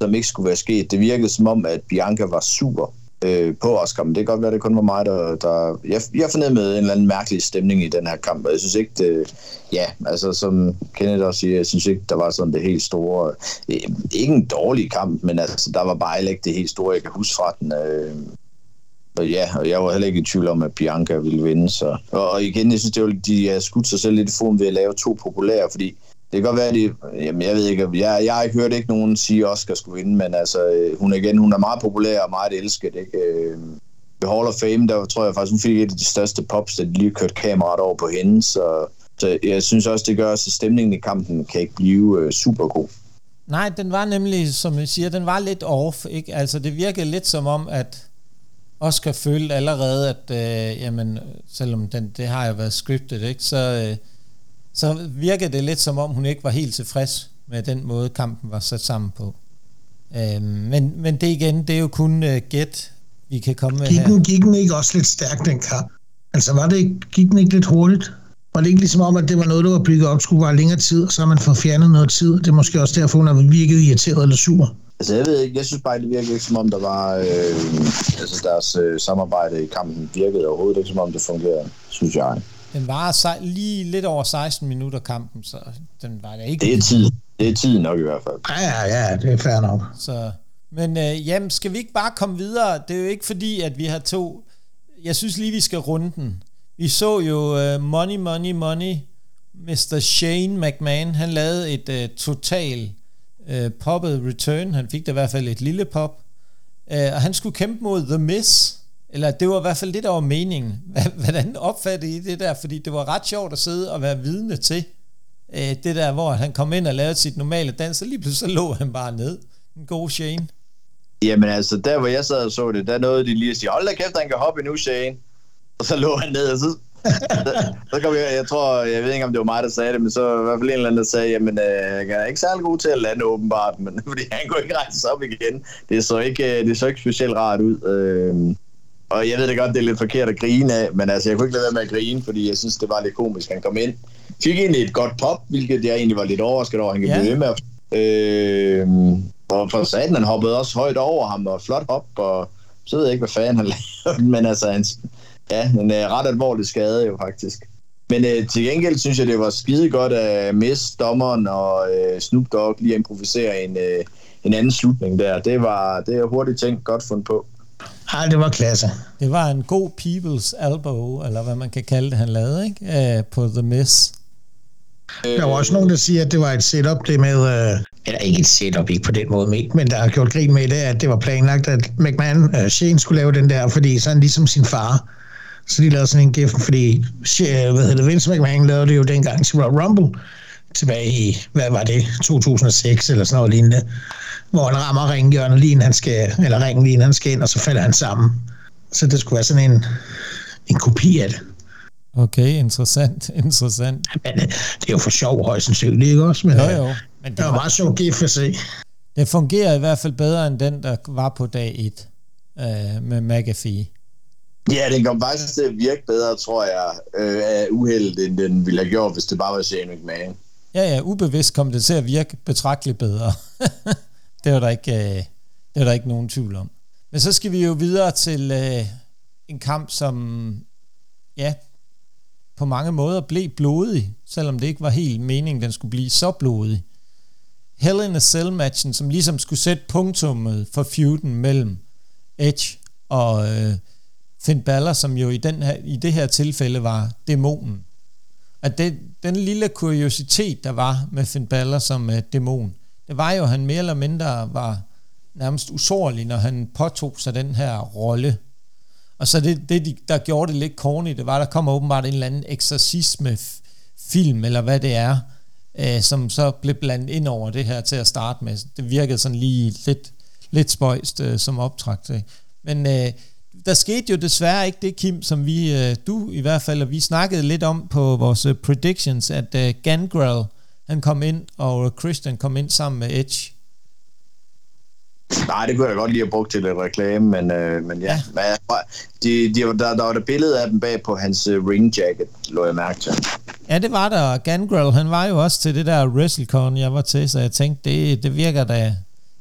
som ikke skulle være sket. Det virkede som om, at Bianca var super øh, på Oscar, men det kan godt være, at det kun var mig, der... der jeg, jeg fornemmede en eller anden mærkelig stemning i den her kamp, og jeg synes ikke, det... Ja, altså som Kenneth også siger, jeg synes ikke, der var sådan det helt store... Øh, ikke en dårlig kamp, men altså, der var bare ikke det helt store, jeg kan huske fra den. Øh, og ja, og jeg var heller ikke i tvivl om, at Bianca ville vinde. Så. Og, og igen, jeg synes, det var, de har skudt sig selv lidt i form ved at lave to populære, fordi det kan godt være, at de, jamen, jeg ved ikke, jeg, jeg har ikke hørt ikke nogen sige, at Oscar skulle vinde, men altså, øh, hun, igen, hun er meget populær og meget elsket. Ikke? Øh, ved Hall of Fame, der tror jeg faktisk, hun fik et af de største pops, da de lige kørte kameraet over på hende, så, så jeg synes også, det gør, at stemningen i kampen kan ikke blive øh, super god. Nej, den var nemlig, som jeg siger, den var lidt off, ikke? Altså, det virkede lidt som om, at Oscar følte allerede, at øh, jamen, selvom den, det har jo været scriptet, ikke, så, øh, så virkede det lidt som om, hun ikke var helt tilfreds med den måde, kampen var sat sammen på. Øh, men, men det igen, det er jo kun uh, gæt, vi kan komme med gik den, her. Gik den ikke også lidt stærkt, den kamp? Altså, var det ikke, gik den ikke lidt hurtigt? Var det ikke ligesom om, at det var noget, der var bygget op, skulle være længere tid, og så har man fået fjernet noget tid? Det er måske også derfor, hun har virket irriteret eller sur. Altså, jeg ved ikke, jeg synes bare, det virkede ikke som om, der var, øh, altså deres øh, samarbejde i kampen virkede overhovedet ikke som om, det fungerede, synes jeg. Den var lige lidt over 16 minutter kampen, så den var det ikke... Det er tid. Det er tid nok i hvert fald. Ja, ja, ja det er fair nok. Så, men øh, jamen, skal vi ikke bare komme videre? Det er jo ikke fordi, at vi har to... Jeg synes lige, vi skal runde den. Vi så jo uh, Money, Money, Money. Mr. Shane McMahon, han lavede et uh, total øh, poppet return. Han fik da i hvert fald et lille pop. Øh, og han skulle kæmpe mod The Miz. Eller det var i hvert fald det, der var meningen. Hvordan opfattede I det der? Fordi det var ret sjovt at sidde og være vidne til øh, det der, hvor han kom ind og lavede sit normale dans, og lige pludselig så lå han bare ned. En god Shane. Jamen altså, der hvor jeg sad og så det, der nåede de lige at sige, hold da kæft, han kan hoppe nu, Shane. Og så lå han ned, og så, så kom jeg, jeg tror, jeg ved ikke, om det var mig, der sagde det, men så var i hvert fald en eller anden, der sagde, jamen, øh, jeg er ikke særlig god til at lande åbenbart, men fordi han kunne ikke rejse sig op igen. Det så ikke, øh, det så ikke specielt rart ud. Øh, og jeg ved da godt, det er lidt forkert at grine af, men altså, jeg kunne ikke lade være med at grine, fordi jeg synes, det var lidt komisk. Han kom ind, fik egentlig et godt pop, hvilket jeg egentlig var lidt overrasket over, han kan ja. blive ved med. Øh, og for satan, han hoppede også højt over ham, og flot hop, og så ved jeg ikke, hvad fanden han lavede, men altså, han, ja, en uh, ret alvorlig skade jo faktisk. Men uh, til gengæld synes jeg, det var skide godt at miste dommeren og uh, Snoop Dogg lige at improvisere en, uh, en anden slutning der. Det var det er hurtigt tænkt godt fundet på. Ej, det var klasse. Det var en god people's elbow, eller hvad man kan kalde det, han lavede, ikke? Uh, på The Miss. Der var også nogen, der siger, at det var et setup, det med, uh, eller ikke et setup, ikke på den måde, med, men der har gjort grin med det, at det var planlagt, at McMahon, uh, Shane skulle lave den der, fordi sådan ligesom sin far, så de lavede sådan en gift, fordi hvad hedder det, Vince McMahon lavede det jo dengang til Royal Rumble, tilbage i, hvad var det, 2006 eller sådan noget lignende, hvor han rammer ringhjørnet lige han skal, eller ringen lige han skal ind, og så falder han sammen. Så det skulle være sådan en, en kopi af det. Okay, interessant, interessant. Men øh, det er jo for sjov højst sandsynligt, ikke også? Men, jo, jo. Men det, det var meget sjov gift at se. Det fungerer i hvert fald bedre end den, der var på dag 1 øh, med McAfee. Ja, den kom faktisk til at virke bedre, tror jeg, øh, af uheld, end den ville have gjort, hvis det bare var Shane McMahon. Ja, ja, ubevidst kom det til at virke betragteligt bedre. det, var der ikke, øh, det var der ikke nogen tvivl om. Men så skal vi jo videre til øh, en kamp, som ja, på mange måder blev blodig, selvom det ikke var helt meningen, den skulle blive så blodig. Hell in a Cell-matchen, som ligesom skulle sætte punktummet for feuden mellem Edge og øh, Finn Balor, som jo i, den her, i det her tilfælde var dæmonen. At det, den lille kuriositet, der var med Finn Balor som øh, dæmon, det var jo, at han mere eller mindre var nærmest usårlig, når han påtog sig den her rolle. Og så det, det der gjorde det lidt corny, det var, der kommer åbenbart en eller anden eksorcisme film, eller hvad det er, øh, som så blev blandet ind over det her til at starte med. Det virkede sådan lige lidt, lidt spøjst øh, som optræk. Øh. Men øh, der skete jo desværre ikke det, Kim, som vi, øh, du i hvert fald, og vi snakkede lidt om på vores øh, predictions, at øh, Gangrel, han kom ind, og Christian kom ind sammen med Edge. Nej, det kunne jeg godt lige have brugt til lidt reklame, men, øh, men ja. ja. Men, de, de, der, der var der billede af dem bag på hans uh, ring jacket, lå jeg mærke til. Ja, det var der. Gangrel, han var jo også til det der WrestleCon, jeg var til, så jeg tænkte, det, det virker da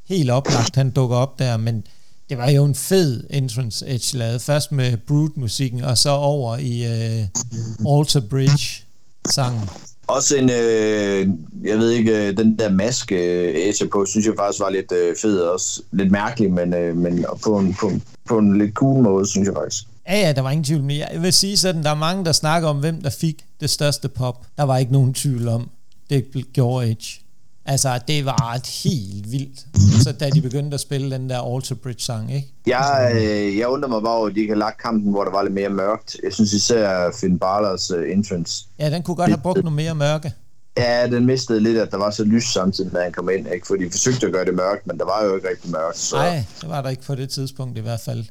helt oplagt, han dukker op der, men det var jo en fed entrance Edge lavet. Først med Brute-musikken, og så over i uh, Alter Bridge-sangen. Også en, øh, jeg ved ikke, øh, den der maske øh, Asia på, synes jeg faktisk var lidt øh, fed også. Lidt mærkelig, men, øh, men på, en, på, på en lidt cool måde, synes jeg faktisk. Ja, ja, der var ingen tvivl. Men jeg vil sige sådan, der er mange, der snakker om, hvem der fik det største pop. Der var ikke nogen tvivl om, det gjorde Edge. Altså, det var helt vildt, så da de begyndte at spille den der Alter Bridge-sang, ikke? Jeg, øh, jeg undrer mig bare over, at de ikke har lagt kampen, hvor der var lidt mere mørkt. Jeg synes især Finn Balors uh, entrance. Ja, den kunne godt have brugt noget mere mørke. Ja, den mistede lidt, at der var så lys samtidig, da han kom ind. Ikke? Fordi de forsøgte at gøre det mørkt, men der var jo ikke rigtig mørkt. Så. Nej, det var der ikke på det tidspunkt i hvert fald.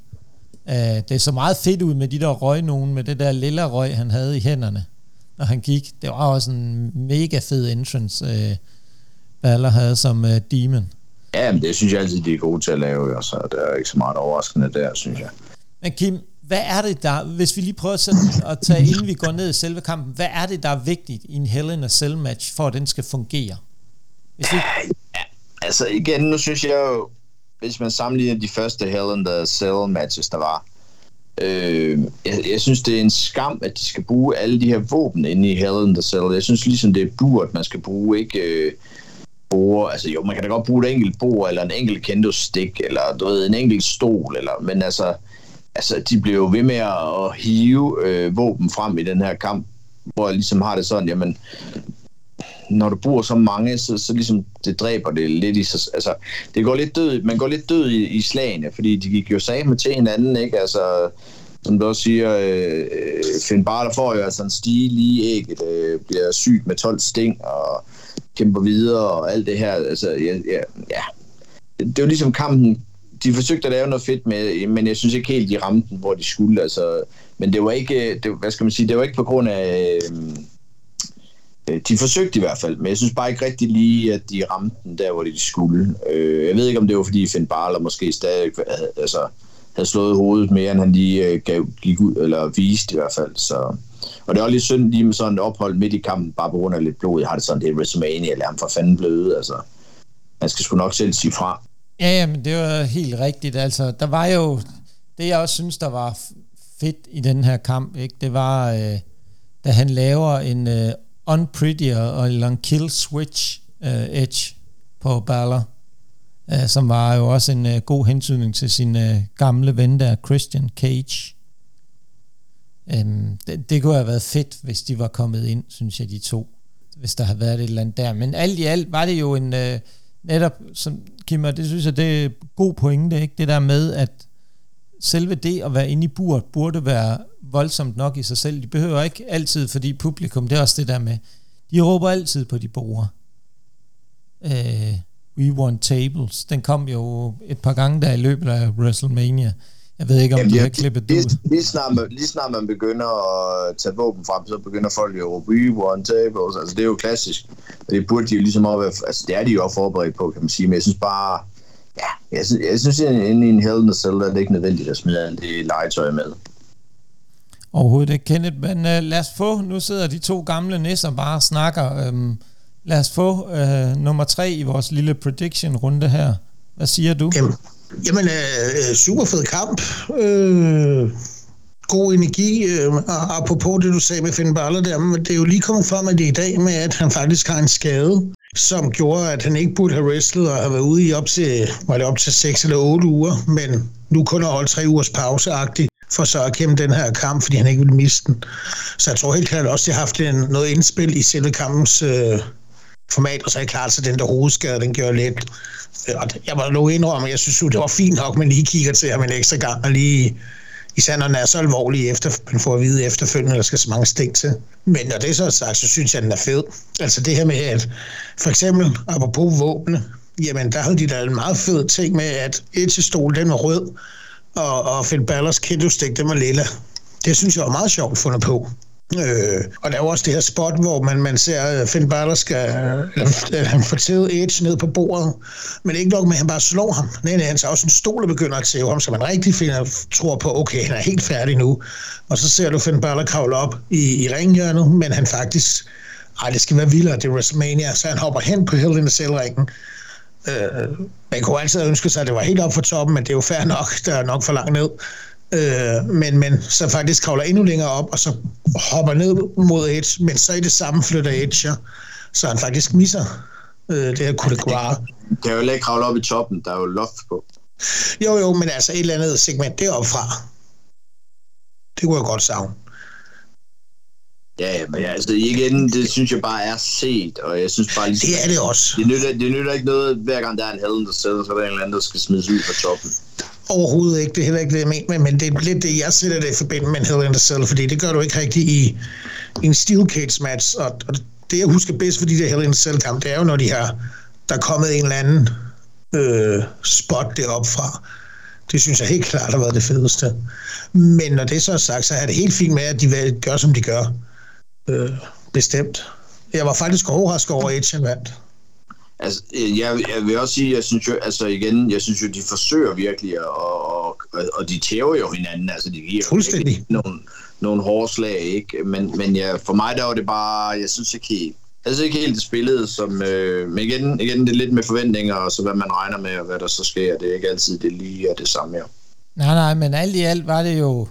Uh, det så meget fedt ud med de der røg nogen, med det der lille røg, han havde i hænderne, når han gik. Det var også en mega fed entrance. Uh, Baller havde som uh, Demon. Ja, men det synes jeg altid, de er gode til at lave, og så der er ikke så meget overraskende der, synes jeg. Men Kim, hvad er det der, hvis vi lige prøver sådan at tage, inden vi går ned i selve kampen, hvad er det, der er vigtigt i en Hell in a Cell match, for at den skal fungere? Hvis vi... ja, altså igen, nu synes jeg jo, hvis man sammenligner de første Hell in the Cell matches, der var, øh, jeg, jeg synes, det er en skam, at de skal bruge alle de her våben inde i Hell in the Cell. Jeg synes ligesom, det er burt, man skal bruge, ikke... Øh, bord. Altså jo, man kan da godt bruge et enkelt bord, eller en enkelt kendo-stik, eller du ved, en enkelt stol, eller, men altså, altså, de bliver jo ved med at hive øh, våben frem i den her kamp, hvor jeg ligesom har det sådan, jamen, når du bruger så mange, så, så ligesom det dræber det lidt i sig. Altså, det går lidt død, man går lidt død i, i slagene, fordi de gik jo sammen til hinanden, ikke? Altså, som du også siger, øh, øh Finn Barter får jo altså en stige lige ægget, øh, bliver sygt med 12 sting og kæmper videre og alt det her. Altså, ja, ja, ja. Det, var ligesom kampen, de forsøgte at lave noget fedt med, men jeg synes ikke helt, de ramte den, hvor de skulle. Altså, men det var ikke, øh, det, hvad skal man sige, det var ikke på grund af, øh, øh, de forsøgte i hvert fald, men jeg synes bare ikke rigtig lige, at de ramte den der, hvor de skulle. Øh, jeg ved ikke, om det var, fordi Finn Barler måske stadig havde, altså, havde slået hovedet mere, end han lige øh, gav, gik ud, eller viste i hvert fald. Så. Og det er også lidt synd lige med sådan et ophold midt i kampen, bare på grund af lidt blod. Jeg har det sådan, det er WrestleMania, eller ham for fanden bløde, altså. Man skal sgu nok selv sige fra. Ja, ja, men det var helt rigtigt. Altså, der var jo, det jeg også synes, der var fedt i den her kamp, ikke? det var, øh, da han laver en øh, unprettier og en kill switch øh, edge på Balor, øh, som var jo også en øh, god hensynning til sin øh, gamle ven der, Christian Cage. Øhm, det, det kunne have været fedt, hvis de var kommet ind, synes jeg, de to. Hvis der havde været et eller andet der. Men alt i alt var det jo en... Øh, netop, som Kim, det synes jeg, det er god pointe, ikke? Det der med, at selve det at være inde i buret, burde være voldsomt nok i sig selv. De behøver ikke altid, fordi publikum, det er også det der med, de råber altid på de borger. Øh, we want tables. Den kom jo et par gange der i løbet af WrestleMania. Jeg ved ikke, om Jamen, de har klippet det ud. Lige snart, man, lige snart man begynder at tage våben frem, så begynder folk jo at we want tables. Altså, det er jo klassisk. Det burde de jo ligesom også være, altså, det er de jo også forberedt på, kan man sige. Men jeg synes bare, ja, jeg synes, jeg synes at inde i en Hell in Cell, er det ikke nødvendigt at smide alt det legetøj med. Overhovedet ikke, Kenneth, men uh, lad os få, nu sidder de to gamle nisser bare og snakker. Um, lad os få uh, nummer tre i vores lille prediction-runde her. Hvad siger du? Jamen, jamen øh, øh super fed kamp. Øh, god energi. Uh, apropos det, du sagde med Finn Balor der, men det er jo lige kommet frem at det i dag med, at han faktisk har en skade som gjorde, at han ikke burde have wrestlet og have været ude i op til, var det op til 6 eller 8 uger, men nu kun har holdt 3 ugers pauseagtigt for så at kæmpe den her kamp, fordi han ikke ville miste den. Så jeg tror helt klart også, at jeg har haft en, noget indspil i selve kampens øh, format, og så er det klart, at den der hovedskade, den gør lidt. Øh, og Jeg var lov indrømme, jeg synes jo, det var fint nok, at man lige kigger til ham en ekstra gang, og lige især når den er så alvorlig, efter, man får at vide efterfølgende, at der skal så mange sting til. Men når det er så sagt, så synes jeg, at den er fed. Altså det her med, at for eksempel, apropos våbne, jamen der havde de da en meget fed ting med, at Edge-stol, den var rød, og, og Finn Ballers kendo-stik, den var lilla. Det synes jeg var meget sjovt fundet på. Øh, og der er også det her spot, hvor man, man ser, Finn Balor skal, at han får tævet Edge ned på bordet, men ikke nok med, at han bare slår ham. Nej, nej, han tager også en stol og begynder at tæve ham, så man rigtig finder, tror på, okay, han er helt færdig nu. Og så ser du Finn Balor kravle op i, i ringhjørnet, men han faktisk, ej, det skal være vildere, det er WrestleMania, så han hopper hen på Hell in the Cell-ringen. Øh, man kunne altid ønske sig, at det var helt op for toppen, men det er jo fair nok, der er nok for langt ned øh, men, men så faktisk kravler endnu længere op, og så hopper ned mod Edge, men så i det samme flytter Edge, så han faktisk misser øh, det her coup de Det kan jo ikke kravle op i toppen, der er jo loft på. Jo, jo, men altså et eller andet segment deroppe fra. Det kunne jeg godt savne. Ja, men altså igen, det synes jeg bare er set, og jeg synes bare ligesom... Det er det også. Det nytter, det nytter ikke noget, hver gang der er en held, der sætter, så er der en eller anden, der skal smides ud fra toppen. Overhovedet ikke. Det er heller ikke det, jeg mener. Men det er lidt det, jeg sætter det i forbindelse med en Hell in the Cell, fordi det gør du ikke rigtigt i, i en Steel Cage match. Og, og det, jeg husker bedst for de der Hell in the Cell kamp, det er jo, når de har, der er kommet en eller anden øh, spot deroppe fra. Det synes jeg helt klart har været det fedeste. Men når det så er sagt, så er det helt fint med, at de gør, som de gør. Øh, bestemt. Jeg var faktisk overrasket over, at Edge vandt. Altså, jeg, jeg vil også sige, jeg synes jo, altså igen, jeg synes jo, de forsøger virkelig, og, og, og de tæver jo hinanden, altså de giver Fuldstændig. nogle, nogle hårde slag, ikke? Men, men ja, for mig der var det bare, jeg synes ikke helt, jeg synes ikke helt det spillede, som, øh, men igen, igen, det er lidt med forventninger, og så hvad man regner med, og hvad der så sker, det er ikke altid det lige er det samme, ja. Nej, nej, men alt i alt var det jo,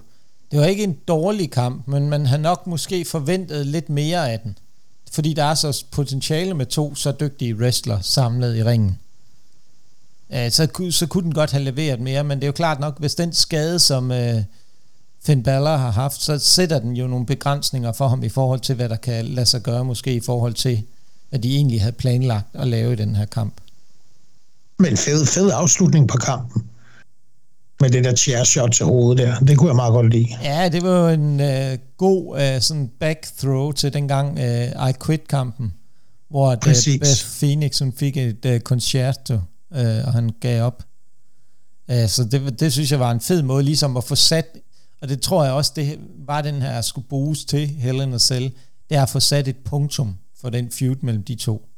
det var ikke en dårlig kamp, men man havde nok måske forventet lidt mere af den fordi der er så potentiale med to så dygtige wrestler samlet i ringen. Øh, så, så kunne den godt have leveret mere, men det er jo klart nok, hvis den skade, som uh, Finn Balor har haft, så sætter den jo nogle begrænsninger for ham i forhold til, hvad der kan lade sig gøre, måske i forhold til, hvad de egentlig havde planlagt at lave i den her kamp. Men fed, fed afslutning på kampen. Med det der chair shot til hovedet der. Det kunne jeg meget godt lide. Ja, det var jo en uh, god uh, sådan back throw til dengang uh, I Quit-kampen, hvor uh, Beth Phoenix som fik et uh, concerto, uh, og han gav op. Uh, så det, det synes jeg var en fed måde ligesom at få sat, og det tror jeg også, det var den her skulle bruges til, Helen og Cell, det er at få sat et punktum for den feud mellem de to.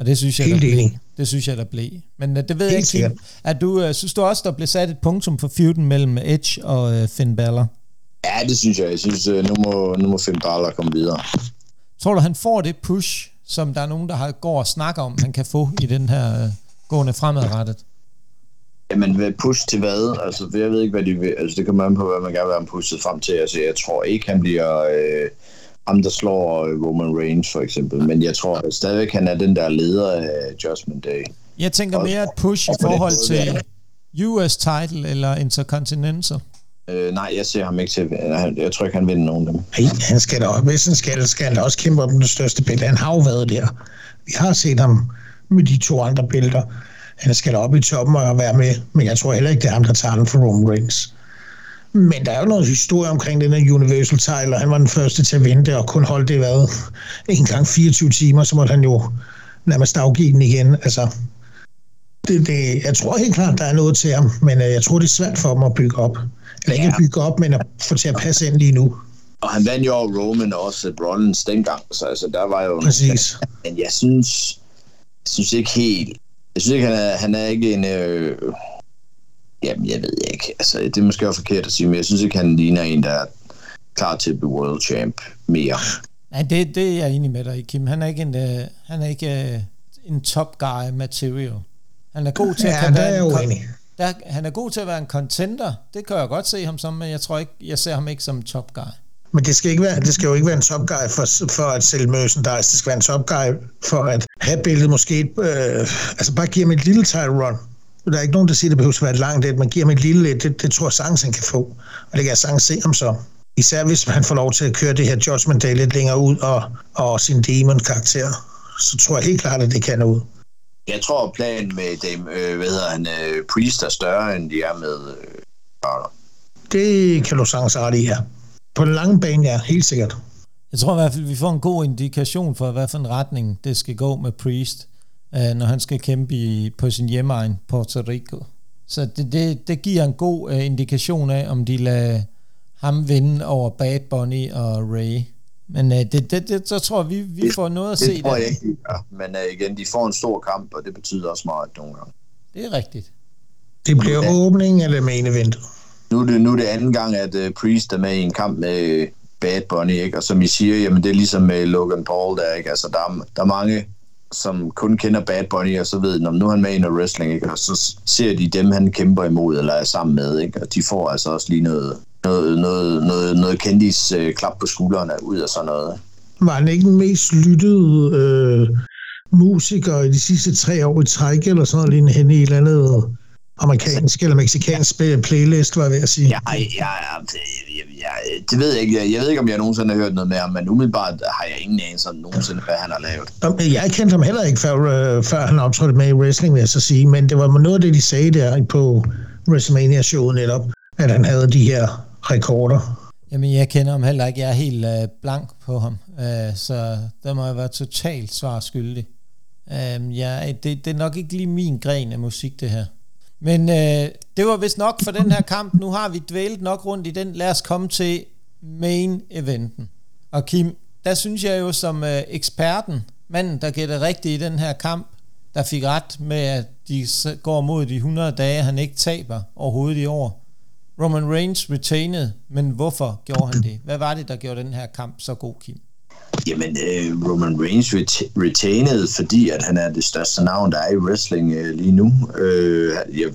Og det synes jeg, Helt der blev. Det synes jeg, der blev. Men uh, det ved Helt jeg ikke, at du, uh, synes du også, der blev sat et punktum for feuden mellem Edge og uh, Finn Balor? Ja, det synes jeg. Jeg synes, uh, nu, må, nu må Finn Balor komme videre. Tror du, han får det push, som der er nogen, der har, går og snakker om, han kan få i den her uh, gående fremadrettet? Jamen, push til hvad? Altså, jeg ved ikke, hvad de vil. Altså, det kommer an på, hvad man gerne vil have pushet frem til. Altså, jeg tror ikke, han bliver... Øh, ham, der slår øh, Roman Reigns for eksempel. Men jeg tror at stadigvæk, han er den der leder af Judgment Day. Jeg tænker mere et push i forhold til US title eller Intercontinental. Øh, nej, jeg ser ham ikke til. Jeg, jeg tror ikke, han vinder nogen af dem. Nej, han skal da, hvis han skal, skal han da også kæmpe om den største bælte. Han har jo været der. Vi har set ham med de to andre bælter. Han skal da op i toppen og være med, men jeg tror heller ikke, det er ham, der tager den for Roman Reigns. Men der er jo noget historie omkring den her Universal og han var den første til at vinde det, og kun holdt det hvad, en gang 24 timer, så måtte han jo nærmest afgive den igen. Altså, det, det, jeg tror helt klart, der er noget til ham, men jeg tror, det er svært for ham at bygge op. Eller ikke ja. at bygge op, men at få til at passe ind lige nu. Og han vandt jo Roman og også Rollins dengang, så altså, der var jo... Præcis. Men jeg synes, jeg synes ikke helt... Jeg synes ikke, han er, han er ikke en... Øh, Jamen, jeg ved ikke. Altså, det er måske også forkert at sige, men jeg synes ikke, han ligner en, der er klar til at blive world champ mere. Nej, det, det er jeg enig med dig i, Kim. Han er ikke en, uh, han er ikke, uh, en top guy material. Han er god til ja, at være er en, uenig. Der, han er god til at være en contender. Det kan jeg godt se ham som, men jeg tror ikke, jeg ser ham ikke som top guy. Men det skal, ikke være, det skal jo ikke være en top guy for, for at sælge merchandise. Det skal være en top guy for at have billedet måske... Øh, altså bare give ham et lille title run der er ikke nogen, der siger, at det behøver at være et langt et. Man giver ham et lille et. Det, det tror jeg sagtens, han kan få. Og det kan jeg sagtens se ham så. Især hvis han får lov til at køre det her Judgment Day lidt længere ud og, og sin demon-karakter. Så tror jeg helt klart, at det kan noget. Jeg tror, planen med dem, øh, hvad hedder han, øh, Priest er større, end de er med øh, Det kan du sagtens ret i, ja. På den lange bane, ja, helt sikkert. Jeg tror i hvert fald, vi får en god indikation for, hvad for en retning det skal gå med Priest øh, når han skal kæmpe i, på sin hjemmeegn, Puerto Rico. Så det, det, det giver en god øh, indikation af, om de lader ham vinde over Bad Bunny og Ray. Men øh, det, det, det, så tror jeg, vi, vi får noget at det se Det tror jeg ikke, ja. Men øh, igen, de får en stor kamp, og det betyder også meget nogle gange. Det er rigtigt. Det bliver ja. åbning eller main event? Nu er det, nu er det anden gang, at uh, Priest er med i en kamp med Bad Bunny, ikke? og som I siger, jamen det er ligesom med Logan Paul der, ikke? Altså, der, er, der er mange som kun kender Bad Bunny, og så ved, når nu er han med i noget wrestling, ikke? og så ser de dem, han kæmper imod, eller er sammen med, ikke? og de får altså også lige noget, noget, noget, noget, noget kendis øh, klap på skuldrene ud af sådan noget. Var han ikke den mest lyttede øh, musiker i de sidste tre år i træk, eller sådan noget, lige hen i et eller andet amerikansk eller meksikansk playlist, var jeg ved at sige. Ja, ja, ja, det, ja, det ved jeg ikke. Jeg ved ikke, om jeg nogensinde har hørt noget med ham, men umiddelbart har jeg ingen anelse om nogensinde, hvad han har lavet. Jeg kendte ham heller ikke, før, øh, før han optrådte med i wrestling, vil jeg så sige, men det var noget af det, de sagde der på WrestleMania-showet netop, at han havde de her rekorder. Jamen, jeg kender ham heller ikke. Jeg er helt øh, blank på ham, øh, så der må jeg være totalt svar skyldig. Øh, ja, det, det er nok ikke lige min gren af musik, det her. Men øh, det var vist nok for den her kamp. Nu har vi dvælet nok rundt i den. Lad os komme til main eventen. Og Kim, der synes jeg jo som øh, eksperten, manden der gætter rigtigt i den her kamp, der fik ret med, at de går mod de 100 dage, han ikke taber overhovedet i år. Roman Reigns retained, men hvorfor gjorde han det? Hvad var det, der gjorde den her kamp så god, Kim? Jamen, øh, Roman Reigns ret- retainede, fordi at han er det største navn, der er i wrestling øh, lige nu. Øh, jeg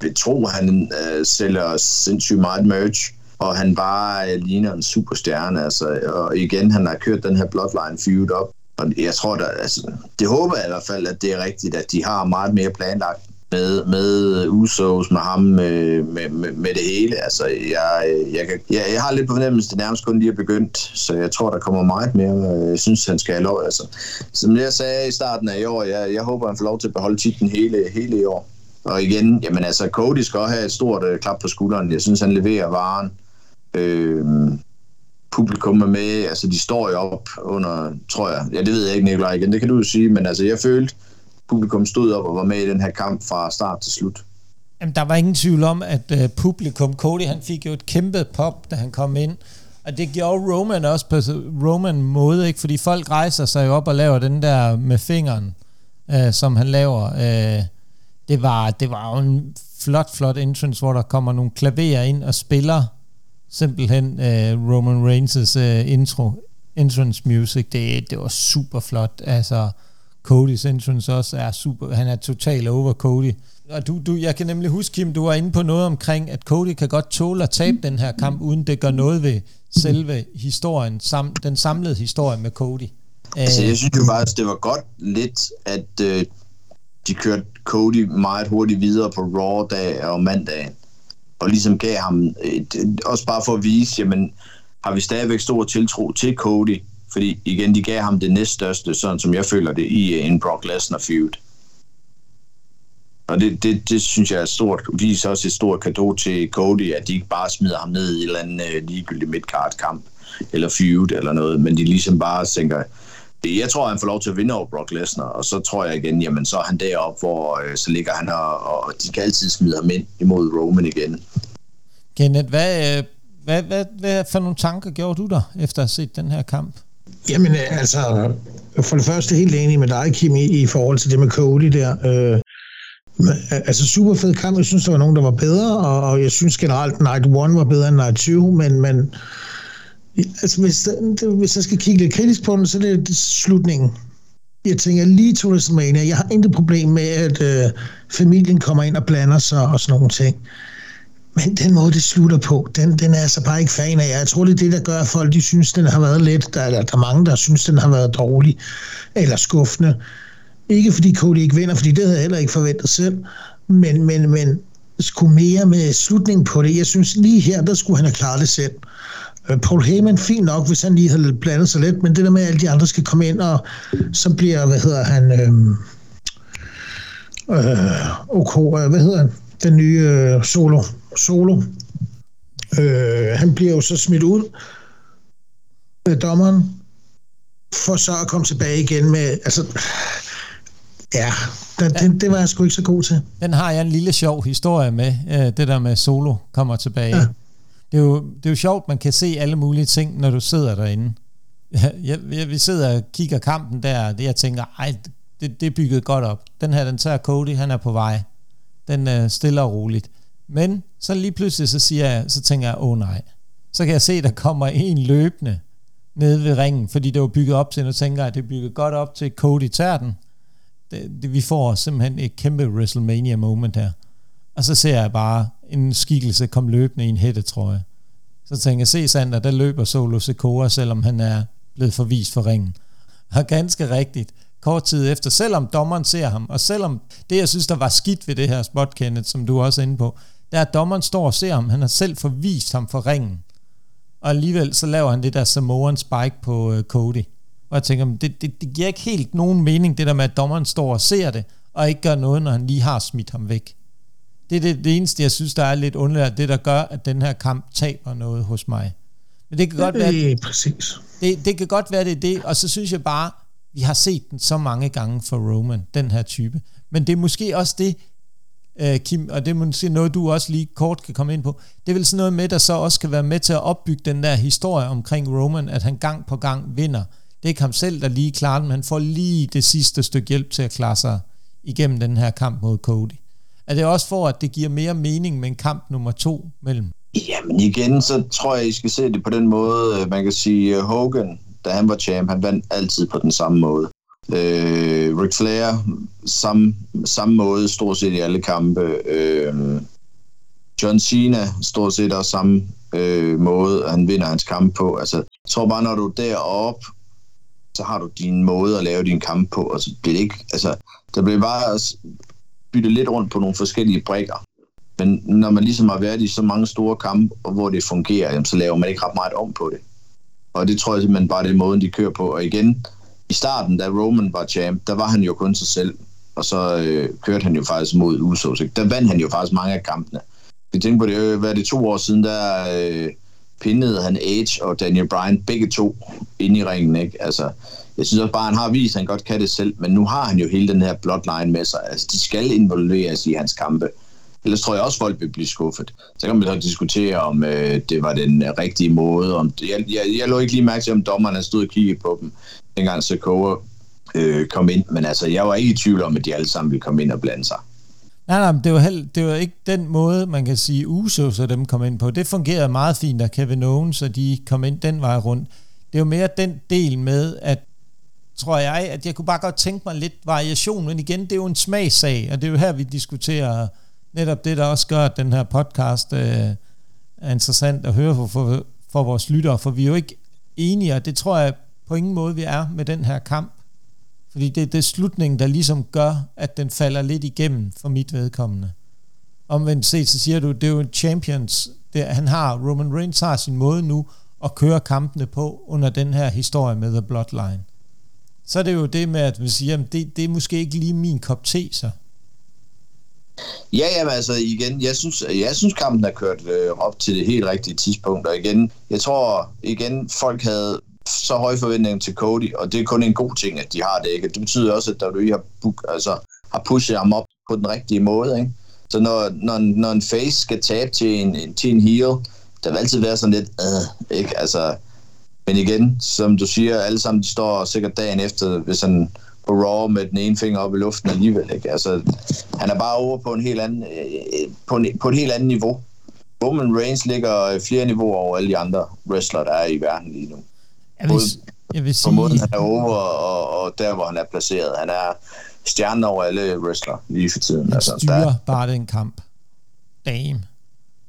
vil tro, han øh, sælger sindssygt meget merch, og han bare øh, ligner en superstjerne. Altså, og igen, han har kørt den her Bloodline feud op. Og jeg tror da, altså, det håber jeg i hvert fald, at det er rigtigt, at de har meget mere planlagt med, med øh, Usos, med ham, øh, med, med, med det hele. Altså, jeg, øh, jeg, kan, jeg, jeg har lidt på fornemmelse, det nærmest kun lige er begyndt, så jeg tror, der kommer meget mere. Jeg synes, han skal have lov. Altså, som jeg sagde i starten af i år, jeg, jeg håber, han får lov til at beholde titlen hele, hele i år. Og igen, jamen altså, Cody skal også have et stort øh, klap på skulderen. Jeg synes, han leverer varen. Øh, publikum er med, altså de står jo op under, tror jeg, ja det ved jeg ikke Nikolaj igen, det kan du jo sige, men altså jeg følte, publikum stod op og var med i den her kamp fra start til slut. Jamen, der var ingen tvivl om, at øh, publikum, Cody, han fik jo et kæmpe pop, da han kom ind. Og det gjorde Roman også på Roman måde, ikke? Fordi folk rejser sig op og laver den der med fingeren, øh, som han laver. Øh, det, var, det var jo en flot, flot entrance, hvor der kommer nogle klaverer ind og spiller simpelthen øh, Roman Reigns' øh, intro, entrance music. Det, det var super flot. Altså, Codys entrance også er super. Han er total over Cody. Og du, du, jeg kan nemlig huske, Kim, du var inde på noget omkring, at Cody kan godt tåle at tabe den her kamp, uden det gør noget ved selve historien, sam, den samlede historie med Cody. Altså, jeg synes jo faktisk, det var godt lidt, at øh, de kørte Cody meget hurtigt videre på Raw dag og mandag, og ligesom gav ham, et, også bare for at vise, jamen, har vi stadigvæk stor tiltro til Cody, fordi igen, de gav ham det næststørste, sådan som jeg føler det, i øh, en Brock Lesnar feud. Og det, det, det synes jeg er stort, viser også et stort kado til Cody, at de ikke bare smider ham ned i en eller anden øh, ligegyldig midcard kamp, eller feud eller noget, men de ligesom bare tænker, jeg tror, han får lov til at vinde over Brock Lesnar, og så tror jeg igen, jamen så er han deroppe, hvor øh, så ligger han her, og de kan altid smide ham ind imod Roman igen. Kenneth, hvad, øh, hvad, hvad, hvad for nogle tanker gjorde du der, efter at have set den her kamp? Jamen øh, altså, for det første helt enig med dig, Kim, i, i forhold til det med Cody der. Øh, altså super fed kamp. Jeg synes, der var nogen, der var bedre, og, og jeg synes generelt, Night 1 var bedre end Night 2, men, men altså, hvis, det, hvis jeg skal kigge lidt kritisk på den, så er det, det slutningen. Jeg tænker lige til WrestleMania, jeg har intet problem med, at øh, familien kommer ind og blander sig og sådan nogle ting. Men den måde, det slutter på, den, den er jeg altså bare ikke fan af. Jeg tror, det er det, der gør, at folk de synes, den har været lidt. Der, der er mange, der synes, den har været dårlig eller skuffende. Ikke fordi Cody ikke vinder, fordi det havde jeg heller ikke forventet selv. Men, men, men skulle mere med slutningen på det. Jeg synes lige her, der skulle han have klaret det selv. Øh, Paul Heyman, fint nok, hvis han lige havde blandet sig lidt, men det der med, at alle de andre skal komme ind, og så bliver, hvad hedder han, øh, øh, OK, øh, hvad hedder han, den nye øh, solo, solo, øh, han bliver jo så smidt ud med dommeren, for så at komme tilbage igen med, altså, ja, den. Den, det var jeg sgu ikke så god til. Den har jeg en lille sjov historie med, øh, det der med solo kommer tilbage. Ja. Det, er jo, det er jo sjovt, man kan se alle mulige ting, når du sidder derinde. Jeg, jeg, vi sidder og kigger kampen der, og jeg tænker, ej, det, det er bygget godt op. Den her, den tager Cody, han er på vej. Den er stille og roligt. Men så lige pludselig, så, siger jeg, så tænker jeg, åh oh, nej. Så kan jeg se, der kommer en løbende nede ved ringen, fordi det var bygget op til, nu tænker jeg, at det er bygget godt op til Cody tager. Det, det, vi får simpelthen et kæmpe WrestleMania moment her. Og så ser jeg bare en skikkelse komme løbende i en hættetrøje. Så tænker jeg, se Sander, der løber Solo Secora, selvom han er blevet forvist for ringen. Og ganske rigtigt, kort tid efter, selvom dommeren ser ham, og selvom det, jeg synes, der var skidt ved det her spot, Kenneth, som du også er inde på, det er, at dommeren står og ser ham, han har selv forvist ham for ringen. Og alligevel så laver han det der Samoan spike på uh, Cody. Og jeg tænker, det, det, det giver ikke helt nogen mening, det der med, at dommeren står og ser det, og ikke gør noget, når han lige har smidt ham væk. Det er det, det eneste, jeg synes, der er lidt underligt, det der gør, at den her kamp taber noget hos mig. Men det kan godt være, det, præcis. Det, det kan godt være, det er det, og så synes jeg bare, vi har set den så mange gange for Roman, den her type. Men det er måske også det, uh, Kim, og det er måske noget, du også lige kort kan komme ind på. Det er vel sådan noget med, der så også kan være med til at opbygge den der historie omkring Roman, at han gang på gang vinder. Det er ikke ham selv, der lige klarer men han får lige det sidste stykke hjælp til at klare sig igennem den her kamp mod Cody. Er det også for, at det giver mere mening med en kamp nummer to mellem? Jamen igen, så tror jeg, I skal se det på den måde, man kan sige, øh, Hogan, da han var champ, han vandt altid på den samme måde. Øh, Ric Flair, samme, samme måde, stort set i alle kampe. Øh, John Cena, stort set også samme øh, måde, han vinder hans kamp på. Altså, jeg tror bare, når du er deroppe, så har du din måde at lave din kamp på, og så bliver det ikke, altså, der bliver bare byttet lidt rundt på nogle forskellige brækker. Men når man ligesom har været i så mange store kampe, hvor det fungerer, jamen, så laver man ikke ret meget om på det. Og det tror jeg simpelthen bare, det er måden, de kører på. Og igen, i starten, da Roman var champ, der var han jo kun sig selv. Og så øh, kørte han jo faktisk mod Usos. Ikke? Der vandt han jo faktisk mange af kampene. Vi tænker på det, øh, hvad er det to år siden, der øh, pindede han Age og Daniel Bryan begge to ind i ringen. Ikke? Altså, jeg synes også bare, han har vist, at han godt kan det selv, men nu har han jo hele den her bloodline med sig. Altså, de skal involveres i hans kampe. Ellers tror jeg også, folk vil blive skuffet. Så kan man så diskutere, om øh, det var den rigtige måde. Om, jeg, jeg, jeg lå ikke lige mærke til, om dommerne stod og kiggede på dem, dengang Sokoa øh, kom ind. Men altså, jeg var ikke i tvivl om, at de alle sammen ville komme ind og blande sig. Nej, nej, det var, held, det var ikke den måde, man kan sige, Usos og dem kom ind på. Det fungerede meget fint, da Kevin Owens og de kom ind den vej rundt. Det var mere den del med, at tror jeg, at jeg kunne bare godt tænke mig lidt variation, men igen, det er jo en smagsag, og det er jo her, vi diskuterer netop det, der også gør, at den her podcast øh, er interessant at høre for, for, for vores lyttere, for vi er jo ikke enige, og det tror jeg på ingen måde, vi er med den her kamp. Fordi det, det er slutningen, der ligesom gør, at den falder lidt igennem for mit vedkommende. Omvendt set, så siger du, det er jo en champions. Det, han har, Roman Reigns har sin måde nu at køre kampene på under den her historie med The Bloodline. Så er det jo det med, at man siger, jamen det, det er måske ikke lige min kop te, så. Ja, jamen altså igen, jeg synes, jeg synes kampen er kørt øh, op til det helt rigtige tidspunkt, og igen, jeg tror igen, folk havde så høje forventninger til Cody, og det er kun en god ting, at de har det, ikke? Det betyder også, at WWE har, book, altså, har pushet ham op på den rigtige måde, ikke? Så når, når, når en face skal tabe til en, til en heel, der vil altid være sådan lidt, øh, ikke? Altså, men igen, som du siger, alle sammen de står sikkert dagen efter, hvis han på Raw med den ene finger op i luften alligevel. Ikke? Altså, han er bare over på en helt anden, øh, på, en, på et helt andet niveau. Roman Reigns ligger flere niveauer over alle de andre wrestlere, der er i verden lige nu. Jeg vil, jeg vil sige... På måden, han er over, og, og der, hvor han er placeret. Han er stjernen over alle wrestlere lige for tiden. Han altså, styrer der... bare den kamp. Damn.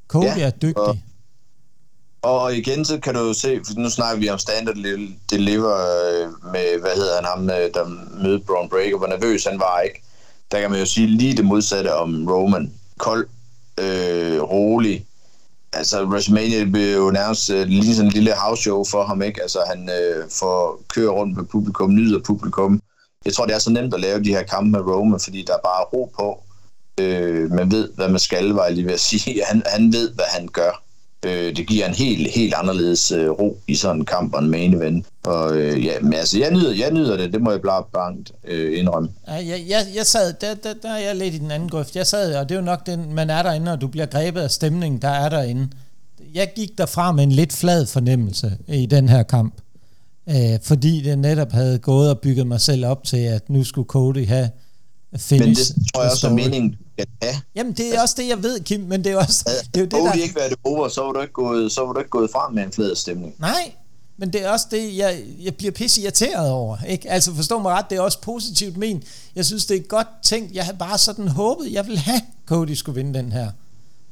Cody ja, er dygtig. Og, og igen, så kan du jo se, for nu snakker vi om standard deliver øh, med, hvad hedder han, ham, øh, der mødte Braun Breaker, hvor nervøs han var, ikke? Der kan man jo sige lige det modsatte om Roman. Kold, øh, rolig. Altså, WrestleMania blev jo nærmest øh, lige sådan en lille house show for ham, ikke? Altså, han øh, får kører rundt med publikum, nyder publikum. Jeg tror, det er så nemt at lave de her kampe med Roman, fordi der er bare ro på. Øh, man ved, hvad man skal, var jeg lige ved at sige. Han, han ved, hvad han gør. Øh, det giver en helt, helt anderledes øh, ro i sådan en kamp og en main event. Og øh, ja, men altså, jeg nyder, jeg nyder det, det må jeg bare bankt øh, indrømme. Ja, jeg, jeg, jeg sad, der, der, der er jeg lidt i den anden grøft. Jeg sad, og det er jo nok den, man er derinde, og du bliver grebet af stemningen, der er derinde. Jeg gik derfra med en lidt flad fornemmelse i den her kamp. Øh, fordi det netop havde gået og bygget mig selv op til, at nu skulle Cody have finish. Men det tror jeg også er meningen, at have. Jamen, det er også det, jeg ved, Kim, men det er også... det er jo det, der... ikke været det over, så var, du ikke gået, så var du ikke gået frem med en flad stemning. Nej, men det er også det, jeg, jeg bliver pisse irriteret over. Ikke? Altså forstå mig ret, det er også positivt men Jeg synes, det er godt tænkt. Jeg havde bare sådan håbet, jeg vil have Cody skulle vinde den her.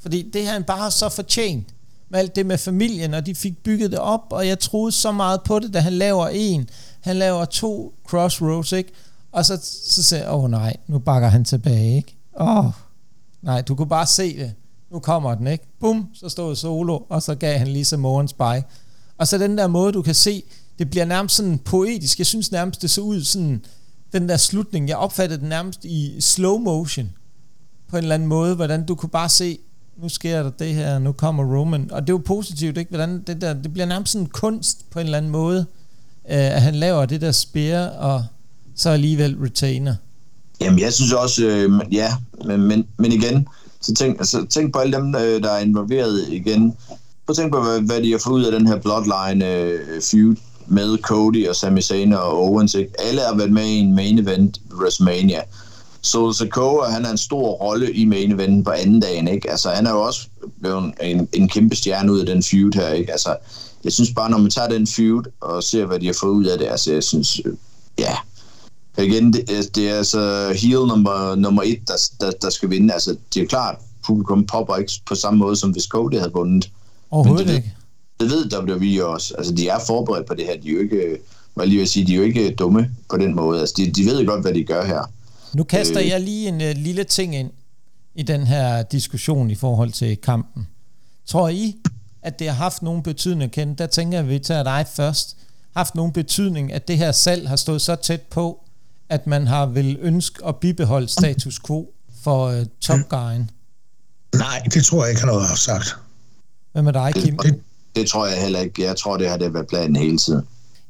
Fordi det har han bare så fortjent. Med alt det med familien, og de fik bygget det op, og jeg troede så meget på det, da han laver en. Han laver to crossroads, ikke? Og så, så siger jeg, åh oh, nej, nu bakker han tilbage, ikke? Åh, oh, nej, du kunne bare se det. Nu kommer den, ikke? Bum, så stod solo, og så gav han lige Samoans by. Og så den der måde, du kan se, det bliver nærmest sådan poetisk. Jeg synes nærmest, det så ud sådan, den der slutning, jeg opfattede den nærmest i slow motion, på en eller anden måde, hvordan du kunne bare se, nu sker der det her, nu kommer Roman, og det var positivt, ikke? Hvordan det der, det bliver nærmest sådan kunst på en eller anden måde, øh, at han laver det der spear, og så alligevel retainer. Jamen, jeg synes også, øh, ja, men, men, men igen, så tænk, altså, tænk på alle dem, øh, der er involveret igen. Prøv at tænk på, hvad, hvad de har fået ud af den her Bloodline øh, feud med Cody og Sami Zayn og Owens. Ikke? Alle har været med i en main event WrestleMania. Så Sokoa, han har en stor rolle i main eventen på anden dagen. Ikke? Altså, han er jo også blevet en, en kæmpe stjerne ud af den feud her. Ikke? Altså, jeg synes bare, når man tager den feud og ser, hvad de har fået ud af det, altså, jeg synes, øh, ja, igen, det, det er altså heel nummer, nummer et, der, der, der skal vinde. Altså, det er klart, publikum popper ikke på samme måde, som hvis Cody havde vundet. Overhovedet det, ikke. Det ved WWE også. Altså, de er forberedt på det her. De er jo ikke, hvad lige vil sige, de er jo ikke dumme på den måde. Altså, de, de ved godt, hvad de gør her. Nu kaster øh. jeg lige en uh, lille ting ind i den her diskussion i forhold til kampen. Tror I, at det har haft nogen betydning, Ken? Der tænker jeg, at vi tager dig først. Haft nogen betydning, at det her salg har stået så tæt på, at man har vil ønske at bibeholde status quo for uh, Top Guy'en? Nej, det tror jeg ikke, han har sagt. Hvad med dig, Kim? Det, det tror jeg heller ikke. Jeg tror, det har det været planen hele tiden.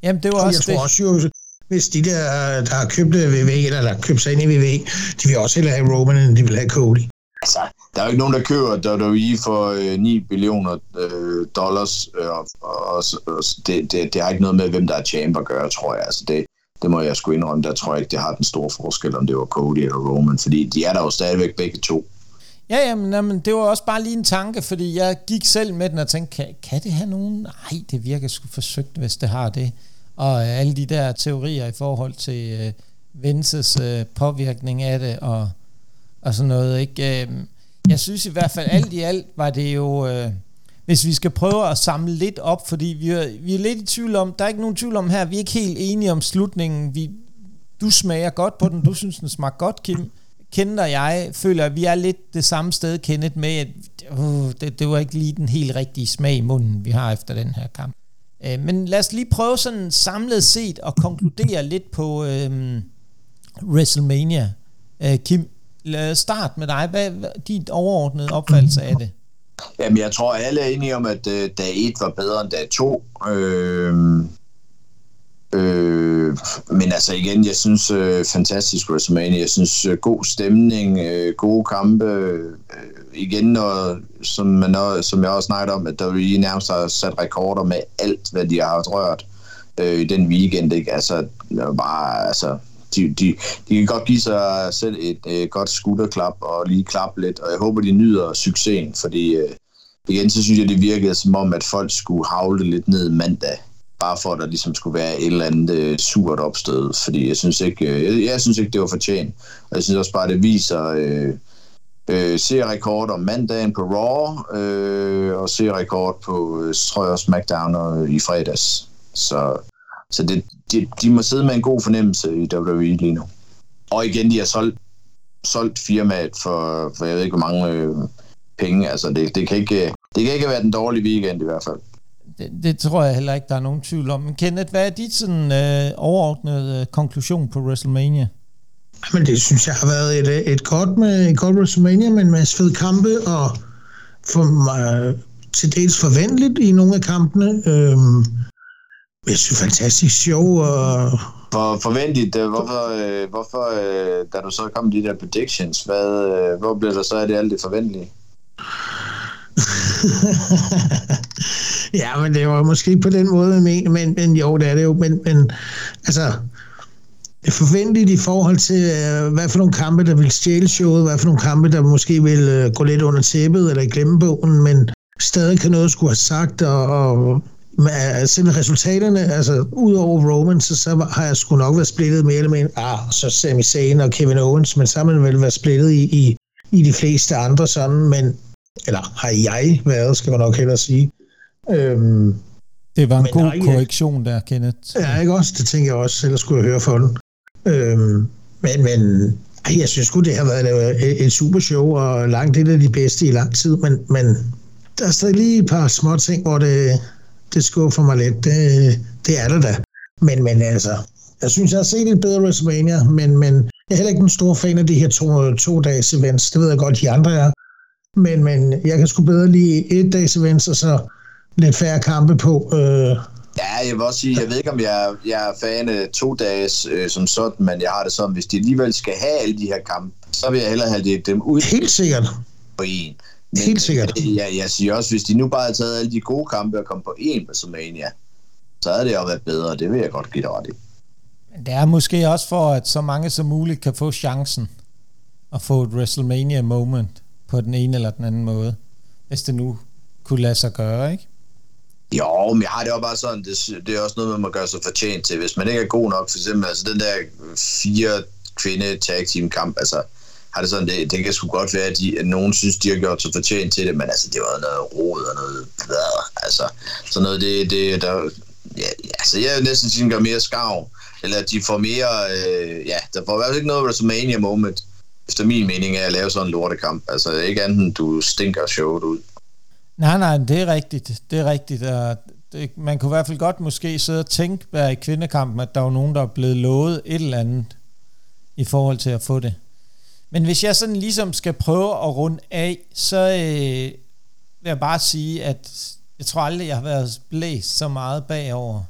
Jamen, det var også jeg det. tror også jo, hvis de der, der har købt VV, eller der har købt sig ind i VV, de vil også hellere have Roman, end de vil have Cody. Altså, der er jo ikke nogen, der køber WWE for øh, 9 billioner øh, dollars, øh, og, og, og det, det, det har ikke noget med, hvem der er champ at gøre, tror jeg. Altså, det, det må jeg sgu indrømme, der tror jeg ikke, det har den store forskel, om det var Cody eller Roman, fordi de er der jo stadigvæk begge to. Ja, jamen, jamen, det var også bare lige en tanke, fordi jeg gik selv med den og tænkte, kan, kan det have nogen? Nej, det virker sgu forsøgt, hvis det har det. Og øh, alle de der teorier i forhold til øh, Vinces øh, påvirkning af det, og, og sådan noget, ikke? Øh, jeg synes i hvert fald, alt i alt var det jo... Øh, hvis vi skal prøve at samle lidt op, fordi vi er, vi er lidt i tvivl om, der er ikke nogen tvivl om her, vi er ikke helt enige om slutningen. Vi, du smager godt på den, du synes, den smager godt, Kim. Kender jeg føler, at vi er lidt det samme sted, Kenneth, med, at uh, det, det var ikke lige den helt rigtige smag i munden, vi har efter den her kamp. Uh, men lad os lige prøve sådan samlet set at konkludere lidt på uh, WrestleMania. Uh, Kim, lad os starte med dig. Hvad er dit overordnede opfattelse af det? Jamen, jeg tror, alle er enige om, at øh, dag 1 var bedre end dag 2. Øh, Øh, men altså igen, jeg synes øh, fantastisk WrestleMania. Jeg synes øh, god stemning, øh, gode kampe. Øh, igen når, som, man, når, som jeg også snakkede om, at der lige nærmest har sat rekorder med alt, hvad de har rørt øh, i den weekend. Ikke? Altså, bare, altså, de, de, de kan godt give sig selv et øh, godt skulderklap og lige klappe lidt, og jeg håber, de nyder succesen, fordi øh, igen, så synes jeg, det virkede som om, at folk skulle havle lidt ned mandag bare for at der ligesom skulle være et eller andet øh, surt opstød, fordi jeg synes ikke, øh, jeg, jeg synes ikke, det var fortjent. Og jeg synes også bare, det viser øh, øh, serierekord om mandagen på Raw, øh, og serierekord på, øh, tror jeg SmackDown og, i fredags. Så, så det, de, de må sidde med en god fornemmelse i WWE lige nu. Og igen, de har solgt, solgt firmaet for, for jeg ved ikke, hvor mange øh, penge. Altså, det, det, kan ikke, det kan ikke være den dårlige weekend i hvert fald det, det tror jeg heller ikke, der er nogen tvivl om. Men Kenneth, hvad er dit sådan, øh, overordnede øh, konklusion på WrestleMania? Men det synes jeg har været et, et godt med et godt WrestleMania med en masse fede kampe, og for mig til dels forventeligt i nogle af kampene. Øhm, jeg synes, fantastisk show. Og... For, forventeligt, hvorfor, øh, hvorfor øh, da du så kom de der predictions, hvad, øh, hvor blev der så af det alt det forventelige? ja, men det var måske på den måde, men, men, men jo, det er det jo. Men, men altså, det forventeligt i forhold til, hvad for nogle kampe, der vil stjæle showet, hvad for nogle kampe, der måske vil gå lidt under tæppet eller i glemmebogen, men stadig kan noget skulle have sagt, og, og med selv resultaterne, altså ud over Roman, så, så har jeg sgu nok været splittet mere eller mindre, ah, så Sami Zayn og Kevin Owens, men så har man vel været splittet i, i, i de fleste andre sådan, men eller har jeg været, skal man nok hellere sige. Øhm, det var en god nej, korrektion der, Kenneth. Ja, ikke også? Det tænker jeg også, ellers skulle jeg høre for den. Øhm, men, men ej, jeg synes godt det har været et, et super show, og langt det er de bedste i lang tid, men, men der er stadig lige et par små ting, hvor det, det skuffer mig lidt. Det, det er det da. Men, men altså, jeg synes, jeg har set et bedre WrestleMania, men, men jeg er heller ikke en stor fan af de her to, to dages events. Det ved jeg godt, de andre er. Men, men jeg kan sgu bedre lige et dags events, og så lidt færre kampe på. Øh. Ja, jeg vil også sige, jeg ved ikke, om jeg, jeg er fan af to dages øh, som sådan, men jeg har det sådan, hvis de alligevel skal have alle de her kampe, så vil jeg hellere have det, dem ud. Helt sikkert. På en. Men, Helt sikkert. Jeg, jeg siger også, hvis de nu bare havde taget alle de gode kampe og kom på en WrestleMania, så havde det jo været bedre, det vil jeg godt give dig ret i. Det er måske også for, at så mange som muligt kan få chancen at få et WrestleMania moment på den ene eller den anden måde, hvis det nu kunne lade sig gøre, ikke? Jo, men jeg har det jo bare sådan, det, det er også noget, man må gøre sig fortjent til. Hvis man ikke er god nok, for eksempel, altså den der fire kvinde tag team kamp, altså har det sådan, det, det kan sgu godt være, at, de, at nogen synes, de har gjort sig fortjent til det, men altså, det var noget rod og noget, altså, sådan noget, det, det der, ja, altså, jeg vil næsten sige, gør mere skav, eller de får mere, øh, ja, der får i hvert fald ikke noget WrestleMania moment, efter min mening, er at lave sådan en lortekamp. Altså ikke andet du stinker showet ud. Nej, nej, det er rigtigt. Det er rigtigt. Og det, man kunne i hvert fald godt måske sidde og tænke der i kvindekampen, at der var nogen, der er blevet lovet et eller andet i forhold til at få det. Men hvis jeg sådan ligesom skal prøve at runde af, så øh, vil jeg bare sige, at jeg tror aldrig, jeg har været blæst så meget bagover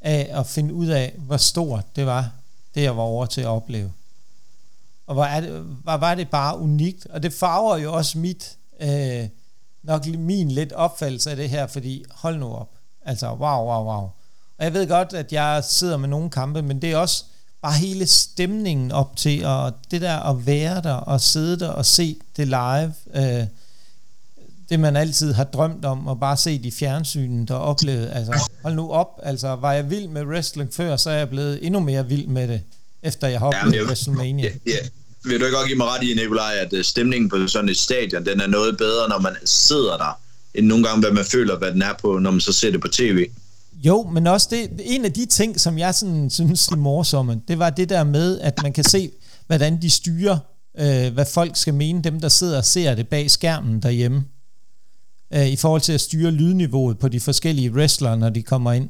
af at finde ud af, hvor stort det var, det jeg var over til at opleve. Og hvor, er det, hvor var det bare unikt, og det farver jo også mit, øh, nok min lidt opfattelse af det her, fordi hold nu op, altså wow, wow, wow. Og jeg ved godt, at jeg sidder med nogle kampe, men det er også bare hele stemningen op til, og det der at være der, og sidde der og se det live, øh, det man altid har drømt om, og bare set i fjernsynet og oplevet, altså hold nu op, altså var jeg vild med wrestling før, så er jeg blevet endnu mere vild med det, efter jeg har oplevet ja, WrestleMania. Ja, ja. Vil du ikke godt give mig ret i, Nikolaj, at øh, stemningen på sådan et stadion, den er noget bedre, når man sidder der, end nogle gange, hvad man føler, hvad den er på, når man så ser det på tv? Jo, men også det, en af de ting, som jeg sådan, synes er morsomme, det var det der med, at man kan se, hvordan de styrer, øh, hvad folk skal mene, dem der sidder og ser det bag skærmen derhjemme øh, i forhold til at styre lydniveauet på de forskellige wrestlere, når de kommer ind?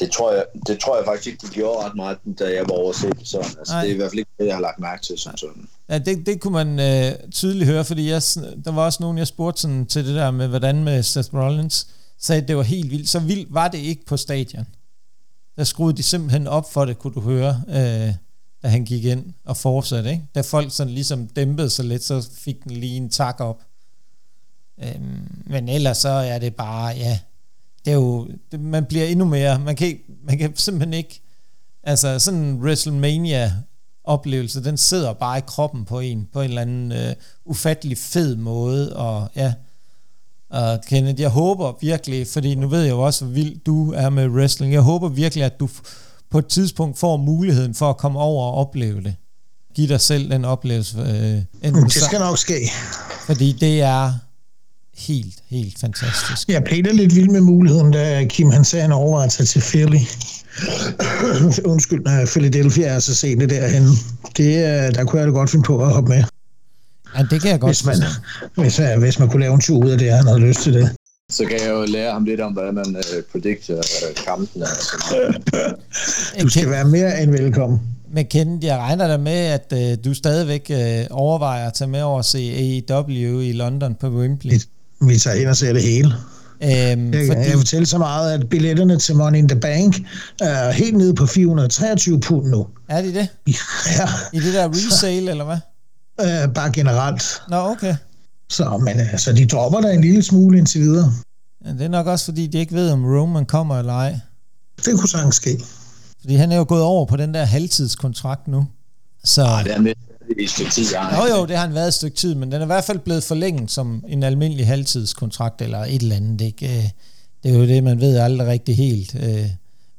Det tror jeg, det tror jeg faktisk ikke, de gjorde ret meget, da jeg var overset sådan. Altså, det er i hvert fald ikke det, jeg har lagt mærke til som sådan. Ja, det, det kunne man øh, tydeligt høre, fordi jeg, der var også nogen, jeg spurgte sådan, til det der med, hvordan med Seth Rollins, sagde, at det var helt vildt. Så vildt var det ikke på stadion. Der skruede de simpelthen op for det, kunne du høre, øh, da han gik ind og fortsatte. Ikke? Da folk sådan ligesom dæmpede sig lidt, så fik den lige en tak op. Øh, men ellers så er det bare, ja, det er jo, det, man bliver endnu mere, man kan, man kan simpelthen ikke, altså sådan en WrestleMania oplevelse, den sidder bare i kroppen på en, på en eller anden øh, ufattelig fed måde, og ja, og Kenneth, jeg håber virkelig, fordi nu ved jeg jo også, hvor vild du er med wrestling, jeg håber virkelig, at du på et tidspunkt får muligheden for at komme over og opleve det. Giv dig selv den oplevelse. Øh, det skal nok ske. Fordi det er, helt, helt fantastisk. Jeg blev da lidt vild med muligheden, da Kim han sagde, han overvejede sig til Philly. Undskyld, Philadelphia er så sent det derhen. Det, der kunne jeg da godt finde på at hoppe med. Ja, det kan jeg godt hvis man, hvis, hvis man kunne lave en tur ud af det, han havde lyst til det. Så kan jeg jo lære ham lidt om, hvordan man uh, predikter uh, kampen. du skal være mere end velkommen. Men Kenneth, jeg regner da med, at uh, du stadigvæk uh, overvejer at tage med over at se AEW i London på Wembley. Vi tager ind og ser det hele. Øhm, jeg, fordi... jeg fortæller så meget, at billetterne til Money in the Bank er helt nede på 423 pund nu. Er de det? Ja. I det der resale, eller hvad? Øh, bare generelt. Nå, okay. Så, men altså, de dropper der en lille smule indtil videre. Ja, det er nok også, fordi de ikke ved, om Roman kommer eller ej. Det kunne sagtens ske. Fordi han er jo gået over på den der halvtidskontrakt nu. Så... Ja, det er med i et stykke tid. Jo, jo, det har han været et stykke tid, men den er i hvert fald blevet forlænget som en almindelig halvtidskontrakt eller et eller andet. Ikke? Det er jo det, man ved aldrig rigtig helt, øh,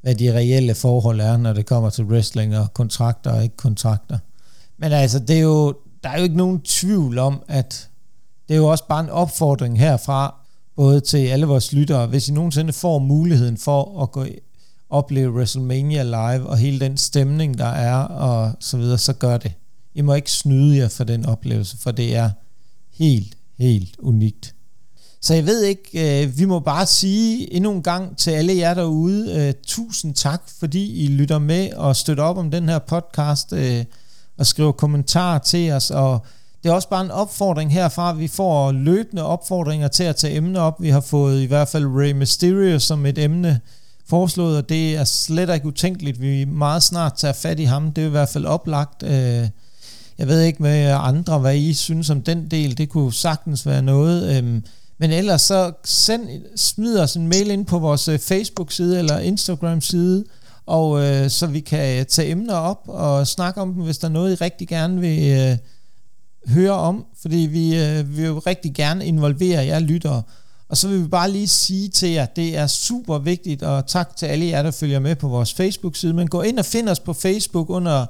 hvad de reelle forhold er, når det kommer til wrestling og kontrakter og ikke kontrakter. Men altså, det er jo, der er jo ikke nogen tvivl om, at det er jo også bare en opfordring herfra, både til alle vores lyttere, hvis I nogensinde får muligheden for at gå opleve WrestleMania live, og hele den stemning, der er, og så videre, så gør det. I må ikke snyde jer for den oplevelse, for det er helt, helt unikt. Så jeg ved ikke, øh, vi må bare sige endnu en gang til alle jer derude, øh, tusind tak, fordi I lytter med og støtter op om den her podcast øh, og skriver kommentarer til os. Og det er også bare en opfordring herfra. Vi får løbende opfordringer til at tage emner op. Vi har fået i hvert fald Ray Mysterio som et emne foreslået, og det er slet ikke utænkeligt. Vi meget snart tager fat i ham. Det er i hvert fald oplagt. Øh, jeg ved ikke med andre, hvad I synes om den del. Det kunne sagtens være noget. Øh, men ellers så send, smid os en mail ind på vores øh, Facebook-side eller Instagram-side, og øh, så vi kan øh, tage emner op og snakke om dem, hvis der er noget, I rigtig gerne vil øh, høre om. Fordi vi øh, vil jo rigtig gerne involvere jer lyttere. Og så vil vi bare lige sige til jer, det er super vigtigt, og tak til alle jer, der følger med på vores Facebook-side, men gå ind og find os på Facebook under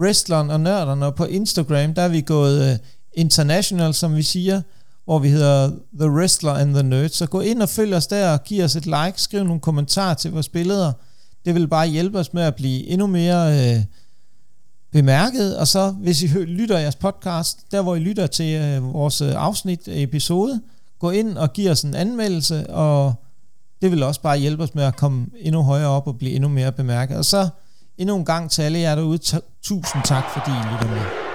wrestleren og nørderne, og på Instagram, der er vi gået øh, international, som vi siger, hvor vi hedder The Wrestler and the Nerd. Så gå ind og følg os der, og giv os et like, skriv nogle kommentarer til vores billeder. Det vil bare hjælpe os med at blive endnu mere øh, bemærket, og så hvis I lytter jeres podcast, der hvor I lytter til øh, vores øh, afsnit episode, gå ind og giv os en anmeldelse, og det vil også bare hjælpe os med at komme endnu højere op og blive endnu mere bemærket. Og så endnu en gang til alle jer derude, tusind tak fordi I lytter med.